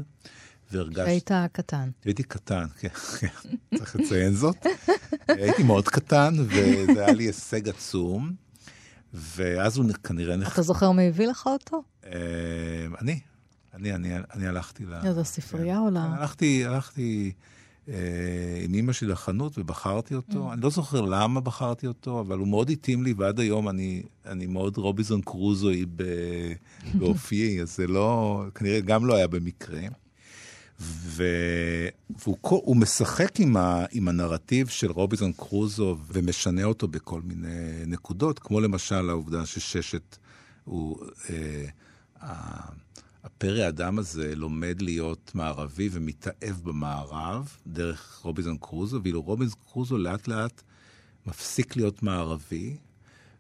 והרגשתי... שהיית קטן. הייתי קטן, כן, כן, צריך לציין זאת. הייתי מאוד קטן, וזה היה לי הישג עצום. ואז הוא כנראה... אתה זוכר מי הביא לך אותו? אה, אני. אני, אני, אני הלכתי ל... איזה ספרייה או ל... הלכתי, הלכתי אה, עם אימא שלי לחנות ובחרתי אותו. Mm. אני לא זוכר למה בחרתי אותו, אבל הוא מאוד התאים לי, ועד היום אני, אני מאוד רוביזון קרוזוי באופיי, אז זה לא, כנראה גם לא היה במקרה. והוא משחק עם, ה, עם הנרטיב של רוביזון קרוזו ומשנה אותו בכל מיני נקודות, כמו למשל העובדה שששת הוא... אה, הפרא אדם הזה לומד להיות מערבי ומתאהב במערב דרך רוביזון קרוזו, ואילו רוביזון קרוזו לאט לאט מפסיק להיות מערבי,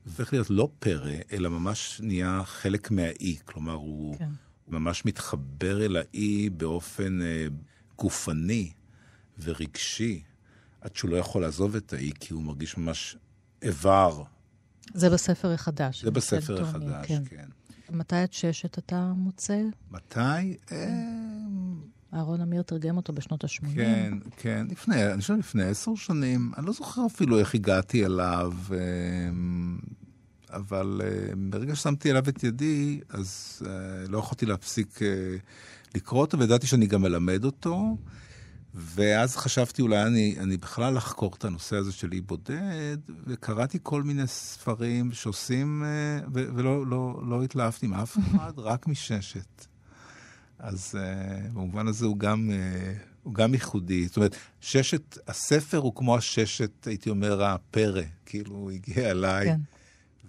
והופך להיות לא פרא, אלא ממש נהיה חלק מהאי. כלומר, הוא... כן. ממש מתחבר אל האי באופן אה, גופני ורגשי, עד שהוא לא יכול לעזוב את האי, כי הוא מרגיש ממש איבר. זה בספר החדש. זה בספר החדש, כן. כן. מתי את ששת אתה מוצא? מתי? אה, אהרון אמיר תרגם אותו בשנות ה-80. כן, כן, לפני, אני חושב לפני עשר שנים. אני לא זוכר אפילו איך הגעתי אליו. אה, אבל uh, ברגע ששמתי עליו את ידי, אז uh, לא יכולתי להפסיק uh, לקרוא אותו, וידעתי שאני גם מלמד אותו. ואז חשבתי אולי אני, אני בכלל לחקור את הנושא הזה של אי בודד, וקראתי כל מיני ספרים שעושים, ו- ולא לא, לא התלהבתי מאף אחד, רק מששת. אז uh, במובן הזה הוא גם, uh, הוא גם ייחודי. זאת אומרת, ששת, הספר הוא כמו הששת, הייתי אומר, הפרא, כאילו הוא הגיע אליי. כן.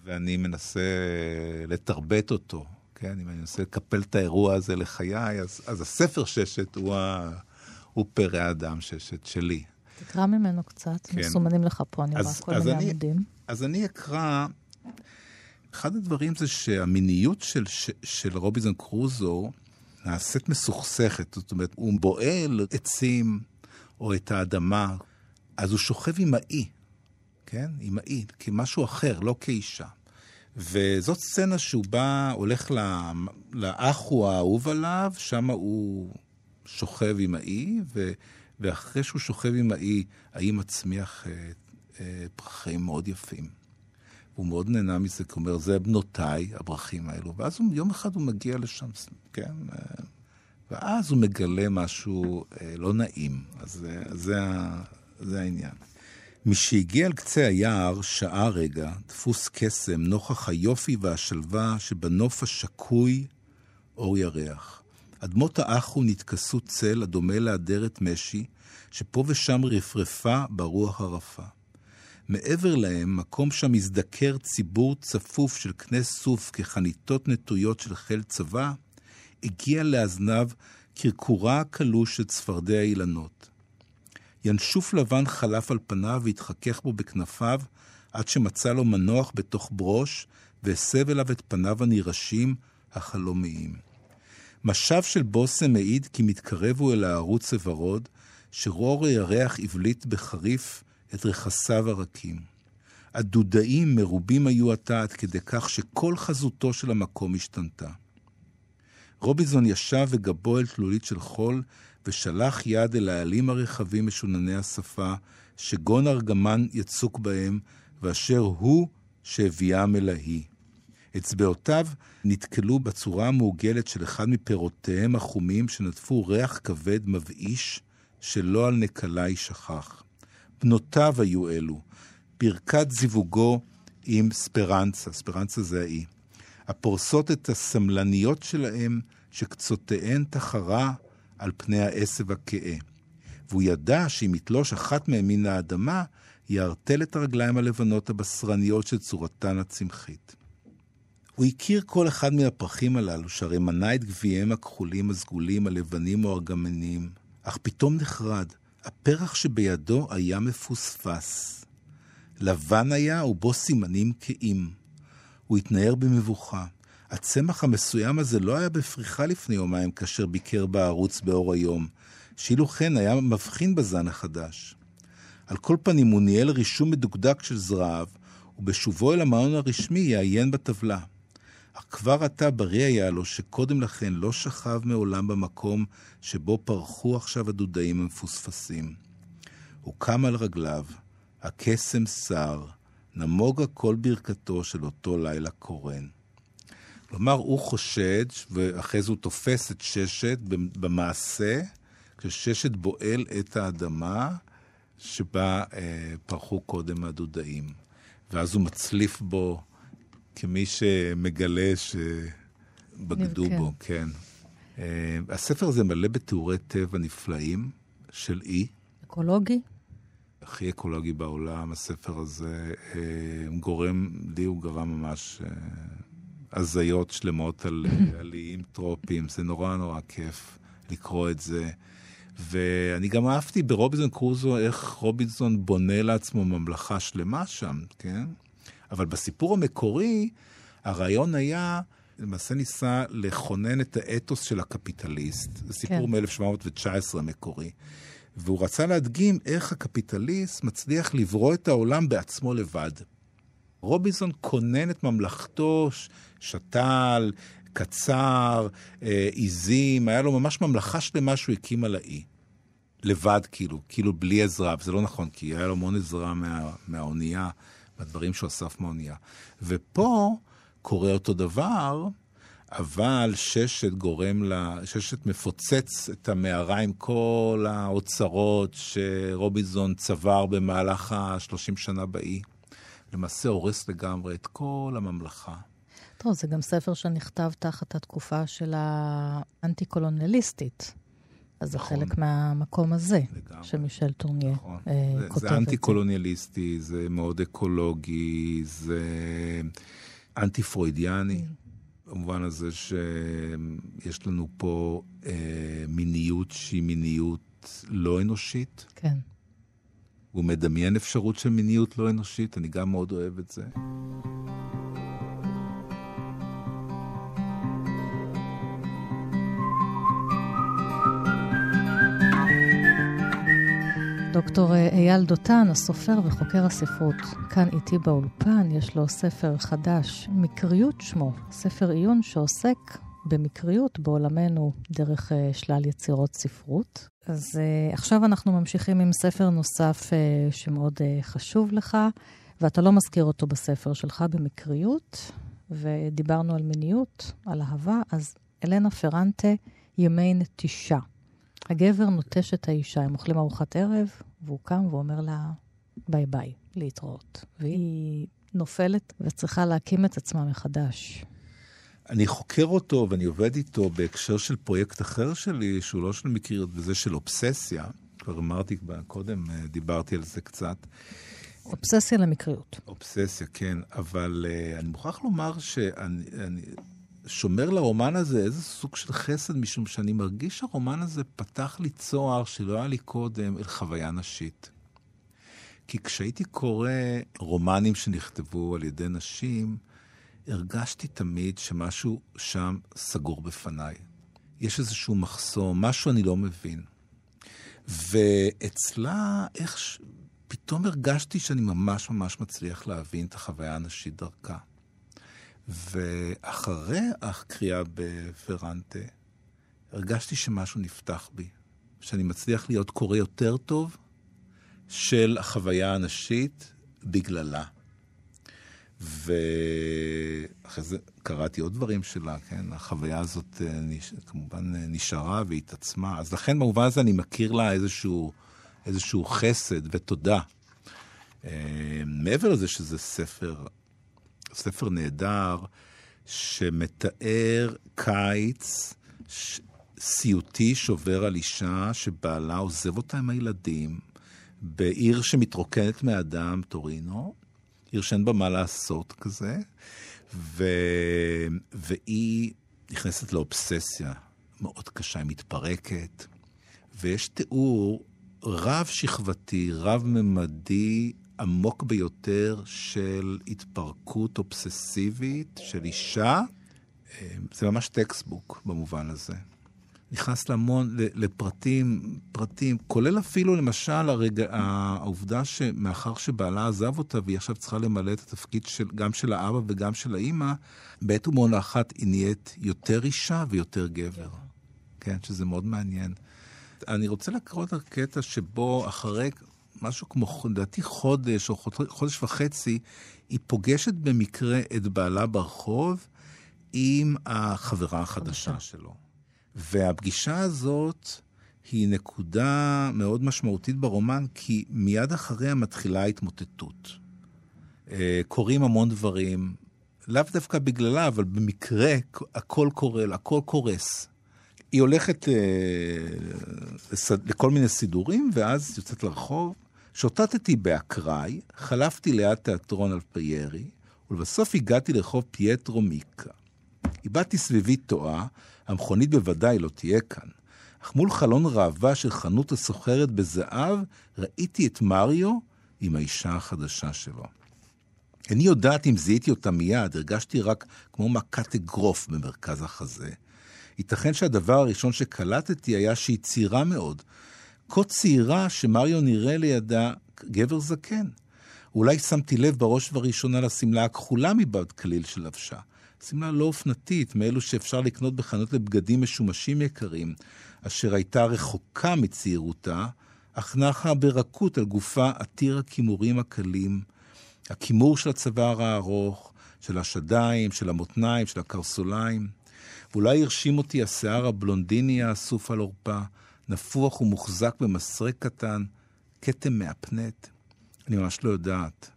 ואני מנסה לתרבט אותו, כן? אם אני מנסה לקפל את האירוע הזה לחיי, אז, אז הספר ששת הוא, ה, הוא פרא האדם ששת שלי. תקרא ממנו קצת, כן. מסומנים לך פה, אני רואה כל מיני עמודים. אז אני אקרא, אחד הדברים זה שהמיניות של, של רוביזון קרוזו נעשית מסוכסכת, זאת אומרת, הוא בועל עצים או את האדמה, אז הוא שוכב עם האי. כן? אמאי, כמשהו אחר, לא כאישה. וזאת סצנה שהוא בא, הולך לאח הוא האהוב עליו, שם הוא שוכב עם האי, ו, ואחרי שהוא שוכב עם האי, האי מצמיח אה, אה, פרחים מאוד יפים. הוא מאוד נהנה מזה, כי הוא אומר, זה בנותיי, הפרחים האלו. ואז הוא, יום אחד הוא מגיע לשם, כן? אה, ואז הוא מגלה משהו אה, לא נעים. אז, אה, זה, זה העניין. משהגיע אל קצה היער, שעה רגע, דפוס קסם, נוכח היופי והשלווה שבנוף השקוי אור ירח. אדמות האחו נתכסו צל הדומה לאדרת משי, שפה ושם רפרפה ברוח הרפה. מעבר להם, מקום שם הזדקר ציבור צפוף של קנה סוף כחניתות נטויות של חיל צבא, הגיע לאזניו קרקורה קלוש של צפרדע אילנות. ינשוף לבן חלף על פניו והתחכך בו בכנפיו, עד שמצא לו מנוח בתוך ברוש, והסב אליו את פניו הנרעשים, החלומיים. משב של בושם מעיד כי מתקרב הוא אל הערוץ הוורוד, שרור הירח הבליט בחריף את רכסיו הרכים. הדודאים מרובים היו עתה עד כדי כך שכל חזותו של המקום השתנתה. רוביזון ישב וגבו אל תלולית של חול, ושלח יד אל העלים הרחבים משונני השפה, שגון ארגמן יצוק בהם, ואשר הוא שהביאם אל ההיא. אצבעותיו נתקלו בצורה המעוגלת של אחד מפירותיהם החומים, שנטפו ריח כבד מבאיש, שלא על נקלה יישכח. בנותיו היו אלו, ברכת זיווגו עם ספרנצה, ספרנצה זה האי. הפורסות את הסמלניות שלהם, שקצותיהן תחרה על פני העשב הכהה. והוא ידע שאם יתלוש אחת מהן מן האדמה, יערטל את הרגליים הלבנות הבשרניות של צורתן הצמחית. הוא הכיר כל אחד מהפרחים הללו, שהרי מנה את גביעיהם הכחולים, הסגולים, הלבנים או הארגמניים, אך פתאום נחרד. הפרח שבידו היה מפוספס. לבן היה ובו סימנים כאים. הוא התנער במבוכה. הצמח המסוים הזה לא היה בפריחה לפני יומיים כאשר ביקר בערוץ באור היום, שאילו כן היה מבחין בזן החדש. על כל פנים הוא ניהל רישום מדוקדק של זרעיו, ובשובו אל המעון הרשמי יעיין בטבלה. אך כבר עתה בריא היה לו שקודם לכן לא שכב מעולם במקום שבו פרחו עכשיו הדודאים המפוספסים. הוא קם על רגליו, הקסם שר, נמוגה כל ברכתו של אותו לילה קורן. כלומר, הוא חושד, ואחרי זה הוא תופס את ששת במעשה, כשששת בועל את האדמה שבה אה, פרחו קודם הדודאים. ואז הוא מצליף בו כמי שמגלה שבגדו בו, כן. Uh, הספר הזה מלא בתיאורי טבע נפלאים של אי. אקולוגי? הכי אקולוגי בעולם, הספר הזה uh, גורם, לי הוא גרם ממש uh, הזיות שלמות על, על איים טרופיים, זה נורא נורא כיף לקרוא את זה. ואני גם אהבתי ברובינזון קרוזו איך רובינזון בונה לעצמו ממלכה שלמה שם, כן? אבל בסיפור המקורי, הרעיון היה, למעשה ניסה לכונן את האתוס של הקפיטליסט. זה סיפור כן. מ-1719 המקורי. והוא רצה להדגים איך הקפיטליסט מצליח לברוא את העולם בעצמו לבד. רובינזון כונן את ממלכתו, שתל, קצר, אה, עיזים, היה לו ממש ממלכה שלמה שהוא הקים על האי. לבד, כאילו, כאילו בלי עזרה, וזה לא נכון, כי היה לו המון עזרה מה, מהאונייה. בדברים שהוא אסף מהאונייה. ופה קורה אותו דבר, אבל ששת גורם לה, ששת מפוצץ את המערה עם כל האוצרות שרובינזון צבר במהלך ה-30 שנה באי. למעשה הורס לגמרי את כל הממלכה. טוב, זה גם ספר שנכתב תחת התקופה של האנטי-קולוניאליסטית. אז זה נכון. חלק מהמקום הזה, לגמרי. שמישל טורניה נכון. אה, זה, כותב זה אנטי-קולוניאליסטי, זה מאוד אקולוגי, זה אנטי-פרוידיאני, mm. במובן הזה שיש לנו פה אה, מיניות שהיא מיניות לא אנושית. כן. הוא מדמיין אפשרות של מיניות לא אנושית, אני גם מאוד אוהב את זה. דוקטור אה, אייל דותן, הסופר וחוקר הספרות, כאן איתי באולפן, יש לו ספר חדש, מקריות שמו, ספר עיון שעוסק במקריות בעולמנו דרך uh, שלל יצירות ספרות. אז uh, עכשיו אנחנו ממשיכים עם ספר נוסף uh, שמאוד uh, חשוב לך, ואתה לא מזכיר אותו בספר שלך במקריות, ודיברנו על מיניות, על אהבה, אז אלנה פרנטה, ימי נטישה. הגבר נוטש את האישה, הם אוכלים ארוחת ערב, והוא קם ואומר לה, ביי ביי, להתראות. והיא נופלת וצריכה להקים את עצמה מחדש. אני חוקר אותו ואני עובד איתו בהקשר של פרויקט אחר שלי, שהוא לא של מקריות, וזה של אובססיה. כבר אמרתי קודם, אה, דיברתי על זה קצת. אובססיה למקריות. אובססיה, כן, אבל uh, אני מוכרח לומר שאני אני שומר לרומן הזה איזה סוג של חסד, משום שאני מרגיש שהרומן הזה פתח לי צוהר שלא היה לי קודם אל חוויה נשית. כי כשהייתי קורא רומנים שנכתבו על ידי נשים, הרגשתי תמיד שמשהו שם סגור בפניי. יש איזשהו מחסום, משהו אני לא מבין. ואצלה, איך ש... פתאום הרגשתי שאני ממש ממש מצליח להבין את החוויה הנשית דרכה. ואחרי הקריאה בפרנטה, הרגשתי שמשהו נפתח בי, שאני מצליח להיות קורא יותר טוב של החוויה הנשית בגללה. ואחרי זה קראתי עוד דברים שלה, כן? החוויה הזאת אה, נש... כמובן אה, נשארה והתעצמה. אז לכן במובן הזה אני מכיר לה איזשהו, איזשהו חסד ותודה. אה, מעבר לזה שזה ספר ספר נהדר שמתאר קיץ ש... סיוטי שובר על אישה שבעלה עוזב אותה עם הילדים בעיר שמתרוקנת מאדם, טורינו, בה מה לעשות כזה, ו... והיא נכנסת לאובססיה מאוד קשה, היא מתפרקת, ויש תיאור רב-שכבתי, רב-ממדי, עמוק ביותר של התפרקות אובססיבית של אישה. אה, זה ממש textbook במובן הזה. נכנס להמון, לפרטים, פרטים, כולל אפילו למשל הרגע, העובדה שמאחר שבעלה עזב אותה והיא עכשיו צריכה למלא את התפקיד של, גם של האבא וגם של האימא, בעת ומעונה אחת היא נהיית יותר אישה ויותר גבר. כן, שזה מאוד מעניין. אני רוצה לקרוא את הקטע שבו אחרי משהו כמו, לדעתי חודש או חודש וחצי, היא פוגשת במקרה את בעלה ברחוב עם החברה החדשה שלו. והפגישה הזאת היא נקודה מאוד משמעותית ברומן, כי מיד אחריה מתחילה ההתמוטטות. אה, קורים המון דברים, לאו דווקא בגללה, אבל במקרה הכל קורה, הכל קורס. היא הולכת אה, לכל מיני סידורים, ואז יוצאת לרחוב. שוטטתי באקראי, חלפתי ליד תיאטרון אלפיירי, ולבסוף הגעתי לרחוב פייטרו מיקה. איבדתי סביבי תואה, המכונית בוודאי לא תהיה כאן. אך מול חלון ראווה של חנות הסוחרת בזהב, ראיתי את מריו עם האישה החדשה שלו. איני יודעת אם זיהיתי אותה מיד, הרגשתי רק כמו מכת אגרוף במרכז החזה. ייתכן שהדבר הראשון שקלטתי היה שהיא צעירה מאוד. כה צעירה שמריו נראה לידה גבר זקן. אולי שמתי לב בראש ובראשונה לשמלה הכחולה מבעד כליל שלבשה. שמלה לא אופנתית, מאלו שאפשר לקנות בחנות לבגדים משומשים יקרים, אשר הייתה רחוקה מצעירותה, אך נחה ברכות על גופה עתיר הכימורים הקלים, הכימור של הצוואר הארוך, של השדיים, של המותניים, של הקרסוליים. ואולי הרשים אותי השיער הבלונדיני האסוף על עורפה, נפוח ומוחזק במסרק קטן, כתם מהפנט. אני ממש לא יודעת.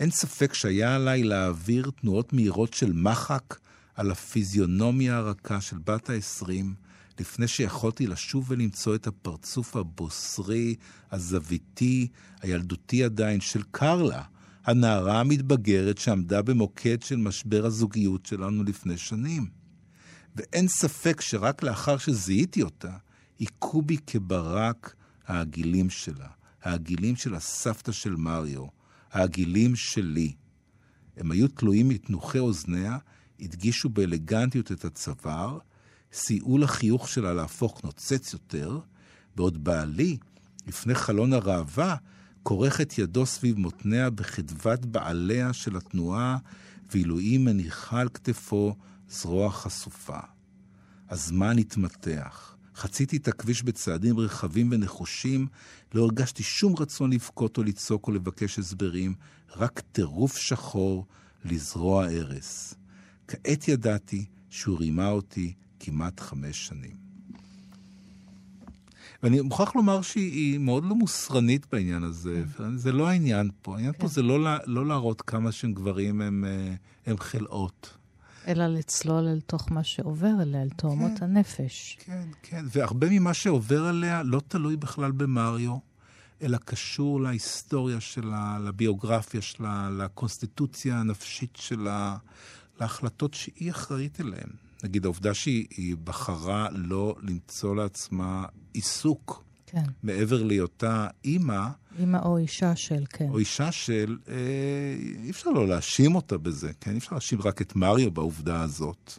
אין ספק שהיה עליי להעביר תנועות מהירות של מחק על הפיזיונומיה הרכה של בת העשרים, לפני שיכולתי לשוב ולמצוא את הפרצוף הבוסרי, הזוויתי, הילדותי עדיין, של קרלה, הנערה המתבגרת שעמדה במוקד של משבר הזוגיות שלנו לפני שנים. ואין ספק שרק לאחר שזיהיתי אותה, היכו בי כברק העגילים שלה, העגילים של הסבתא של מריו, העגילים שלי. הם היו תלויים מתנוחי אוזניה, הדגישו באלגנטיות את הצוואר, סייעו לחיוך שלה להפוך נוצץ יותר, בעוד בעלי, לפני חלון הראווה, כורך את ידו סביב מותניה בחדוות בעליה של התנועה, ואילו היא מניחה על כתפו זרוע חשופה. הזמן התמתח. חציתי את הכביש בצעדים רחבים ונחושים, לא הרגשתי שום רצון לבכות או לצעוק או לבקש הסברים, רק טירוף שחור לזרוע הרס. כעת ידעתי שהוא רימה אותי כמעט חמש שנים. ואני מוכרח לומר שהיא מאוד לא מוסרנית בעניין הזה. כן. זה לא העניין פה. העניין כן. פה זה לא, לא להראות כמה שהם גברים הם, אה, הם חלאות. אלא לצלול אל תוך מה שעובר אליה, אל תאומות כן, הנפש. כן, כן, והרבה ממה שעובר עליה לא תלוי בכלל במריו, אלא קשור להיסטוריה שלה, לביוגרפיה שלה, לקונסטיטוציה הנפשית שלה, להחלטות שהיא אחראית אליהן. נגיד, העובדה שהיא בחרה לא למצוא לעצמה עיסוק כן. מעבר להיותה אימא. אימא או אישה של, כן. או אישה של, אה, אי אפשר לא להאשים אותה בזה, כן? אי אפשר להאשים רק את מריו בעובדה הזאת.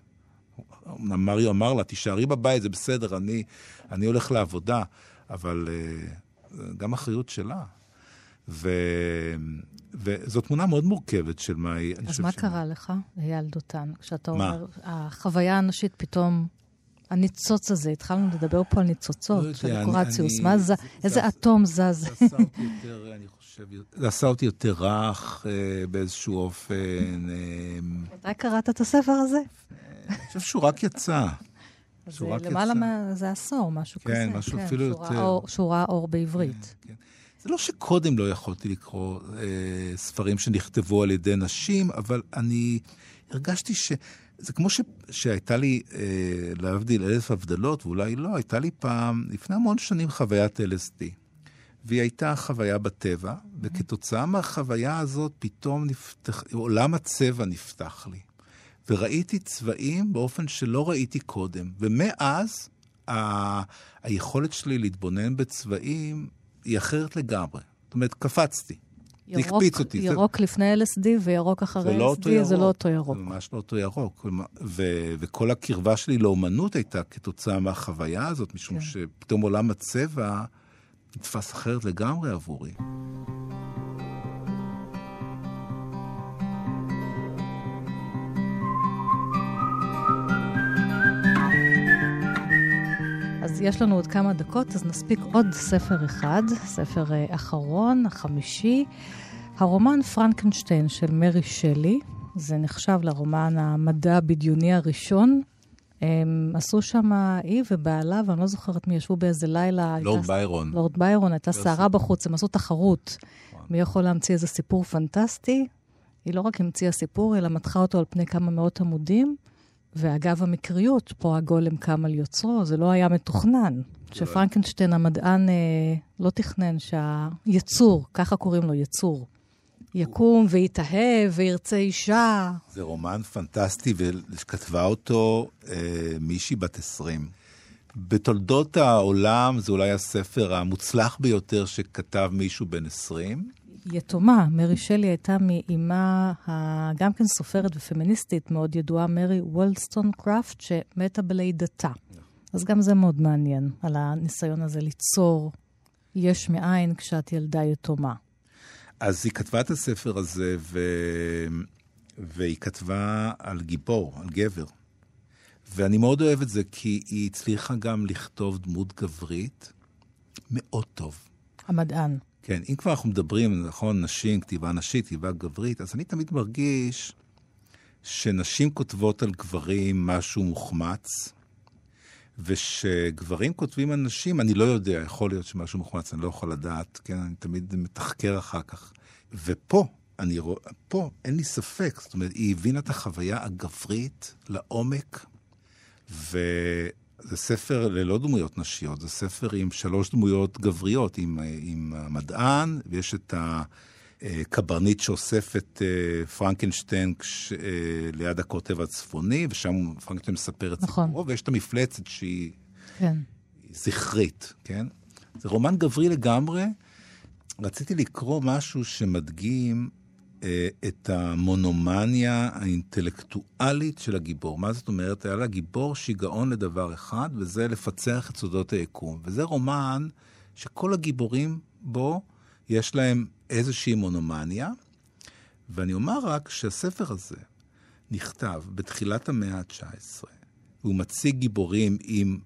אמנם מריו אמר לה, תישארי בבית, זה בסדר, אני, אני הולך לעבודה, אבל אה, גם אחריות שלה. ו... וזו תמונה מאוד מורכבת של מה היא. אז מה קרה לך, אייל דותן, כשאתה מה? אומר, החוויה הנשית פתאום הניצוץ הזה, התחלנו לדבר פה על ניצוצות, לא של דקורציוס, מה זה, איזה אטום זז. זה עשה אותי יותר, רך אה, באיזשהו אופן. אה, מתי קראת את הספר הזה? אני חושב שהוא רק יצא. זה למעלה. זה עשור, משהו כן, כזה. כן, משהו אפילו יותר. שהוא ראה אור בעברית. כן, כן. זה לא שקודם לא יכולתי לקרוא אה, ספרים שנכתבו על ידי נשים, אבל אני הרגשתי ש... זה כמו ש, שהייתה לי, אה, להבדיל אלף הבדלות, ואולי לא, הייתה לי פעם, לפני המון שנים, חוויית LSD. והיא הייתה חוויה בטבע, וכתוצאה מהחוויה הזאת פתאום נפתח, עולם הצבע נפתח לי. וראיתי צבעים באופן שלא ראיתי קודם. ומאז, ה... היכולת שלי להתבונן בצבעים היא אחרת לגמרי. זאת אומרת, קפצתי. זה הקפיץ אותי. ירוק זה... לפני LSD וירוק אחרי זה לא LSD, ירוק. זה לא אותו ירוק. זה ממש לא אותו ירוק. ו... וכל הקרבה שלי לאומנות הייתה כתוצאה מהחוויה הזאת, משום כן. שפתאום עולם הצבע נתפס אחרת לגמרי עבורי. אז יש לנו עוד כמה דקות, אז נספיק עוד ספר אחד, ספר uh, אחרון, החמישי, הרומן פרנקנשטיין של מרי שלי. זה נחשב לרומן המדע הבדיוני הראשון. הם עשו שם, היא ובעלה, ואני לא זוכרת מי ישבו באיזה לילה. לורד הייתה, ביירון. לורד ביירון, הייתה סערה בחוץ, הם עשו תחרות. מי יכול להמציא איזה סיפור פנטסטי? היא לא רק המציאה סיפור, אלא מתחה אותו על פני כמה מאות עמודים. ואגב המקריות, פה הגולם קם על יוצרו, זה לא היה מתוכנן. שפרנקנשטיין המדען אה, לא תכנן שהיצור, ככה קוראים לו, יצור, יקום ויתאהב וירצה אישה. זה רומן פנטסטי, וכתבה אותו אה, מישהי בת 20. בתולדות העולם זה אולי הספר המוצלח ביותר שכתב מישהו בן 20. יתומה. מרי שלי הייתה מאימה, גם כן סופרת ופמיניסטית מאוד ידועה, מרי וולסטון קראפט, שמתה בלידתה. אז גם זה מאוד מעניין, על הניסיון הזה ליצור יש מאין כשאת ילדה יתומה. אז היא כתבה את הספר הזה, ו... והיא כתבה על גיבור, על גבר. ואני מאוד אוהב את זה, כי היא הצליחה גם לכתוב דמות גברית מאוד טוב. המדען. כן, אם כבר אנחנו מדברים, נכון, נשים, כתיבה נשית, כתיבה גברית, אז אני תמיד מרגיש שנשים כותבות על גברים משהו מוחמץ, ושגברים כותבים על נשים, אני לא יודע, יכול להיות שמשהו מוחמץ, אני לא יכול לדעת, כן, אני תמיד מתחקר אחר כך. ופה, אני רואה, פה אין לי ספק, זאת אומרת, היא הבינה את החוויה הגברית לעומק, ו... זה ספר ללא דמויות נשיות, זה ספר עם שלוש דמויות גבריות, עם, עם המדען, ויש את הקברניט שאוסף את אה, פרנקנשטיין כש, אה, ליד הקוטב הצפוני, ושם פרנקנשטיין מספר את נכון. סיפורו, ויש את המפלצת שהיא כן. זכרית, כן? זה רומן גברי לגמרי. רציתי לקרוא משהו שמדגים אה, את המונומניה האינטלקטואלית של הגיבור. מה זאת אומרת? היה לגיבור שיגעון לדבר אחד, וזה לפצח את סודות היקום. וזה רומן שכל הגיבורים בו, יש להם איזושהי מונומניה. ואני אומר רק שהספר הזה נכתב בתחילת המאה ה-19, והוא מציג גיבורים עם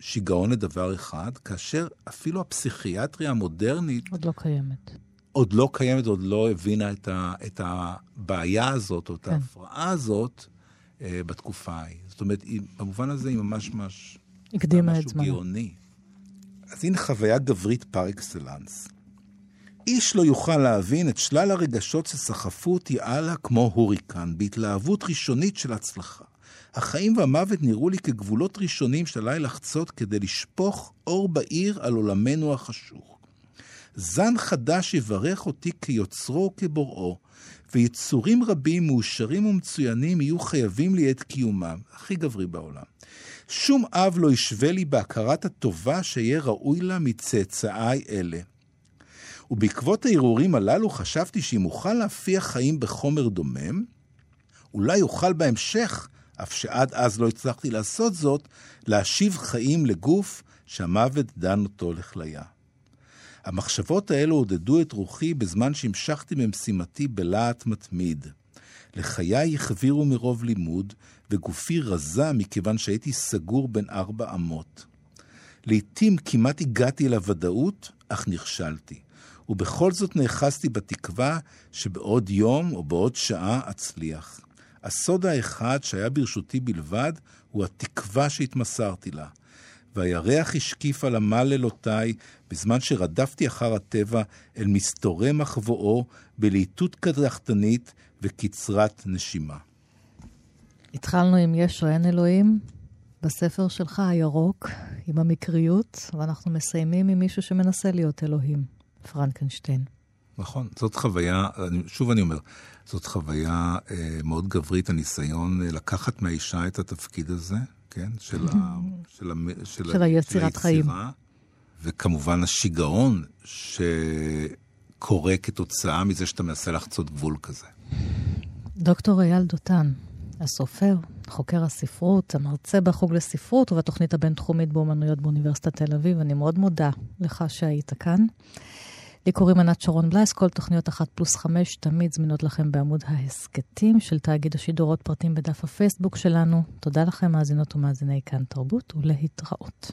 שיגעון לדבר אחד, כאשר אפילו הפסיכיאטריה המודרנית... עוד לא קיימת. עוד לא קיימת, עוד לא הבינה את, ה, את הבעיה הזאת, או את כן. ההפרעה הזאת, אה, בתקופה ההיא. זאת אומרת, היא, במובן הזה היא ממש ממש... הקדימה את זמנה. גאוני. אז הנה חוויה גברית פר אקסלנס. איש לא יוכל להבין את שלל הרגשות שסחפו אותי הלאה כמו הוריקן, בהתלהבות ראשונית של הצלחה. החיים והמוות נראו לי כגבולות ראשונים שעליי לחצות כדי לשפוך אור בעיר על עולמנו החשוך. זן חדש יברך אותי כיוצרו וכבוראו, ויצורים רבים, מאושרים ומצוינים יהיו חייבים לי את קיומם. הכי גברי בעולם. שום אב לא ישווה לי בהכרת הטובה שיהיה ראוי לה מצאצאיי אלה. ובעקבות הערעורים הללו חשבתי שאם אוכל להפיח חיים בחומר דומם, אולי אוכל בהמשך, אף שעד אז לא הצלחתי לעשות זאת, להשיב חיים לגוף שהמוות דן אותו לכליה. המחשבות האלו עודדו את רוחי בזמן שהמשכתי במשימתי בלהט מתמיד. לחיי החבירו מרוב לימוד, וגופי רזה מכיוון שהייתי סגור בין ארבע אמות. לעתים כמעט הגעתי לוודאות, אך נכשלתי. ובכל זאת נאחזתי בתקווה שבעוד יום או בעוד שעה אצליח. הסוד האחד שהיה ברשותי בלבד הוא התקווה שהתמסרתי לה. והירח השקיף על עמל לילותיי בזמן שרדפתי אחר הטבע אל מסתורי מחבואו בלהיטות קדחתנית וקצרת נשימה. התחלנו עם יש או אין אלוהים, בספר שלך הירוק, עם המקריות, ואנחנו מסיימים עם מישהו שמנסה להיות אלוהים, פרנקנשטיין. נכון. זאת חוויה, שוב אני אומר, זאת חוויה אה, מאוד גברית, הניסיון אה, לקחת מהאישה את התפקיד הזה, כן? של, ה, של, ה, של, של היצירת חיים. וכמובן השיגעון שקורה כתוצאה מזה שאתה מנסה לחצות גבול כזה. דוקטור אייל דותן, הסופר, חוקר הספרות, המרצה בחוג לספרות ובתוכנית הבינתחומית באומנויות באוניברסיטת תל אביב. אני מאוד מודה לך שהיית כאן. לי קוראים ענת שרון בלייס, כל תוכניות אחת פלוס חמש תמיד זמינות לכם בעמוד ההסכתים של תאגיד השידורות פרטים בדף הפייסבוק שלנו. תודה לכם, מאזינות ומאזיני כאן תרבות, ולהתראות.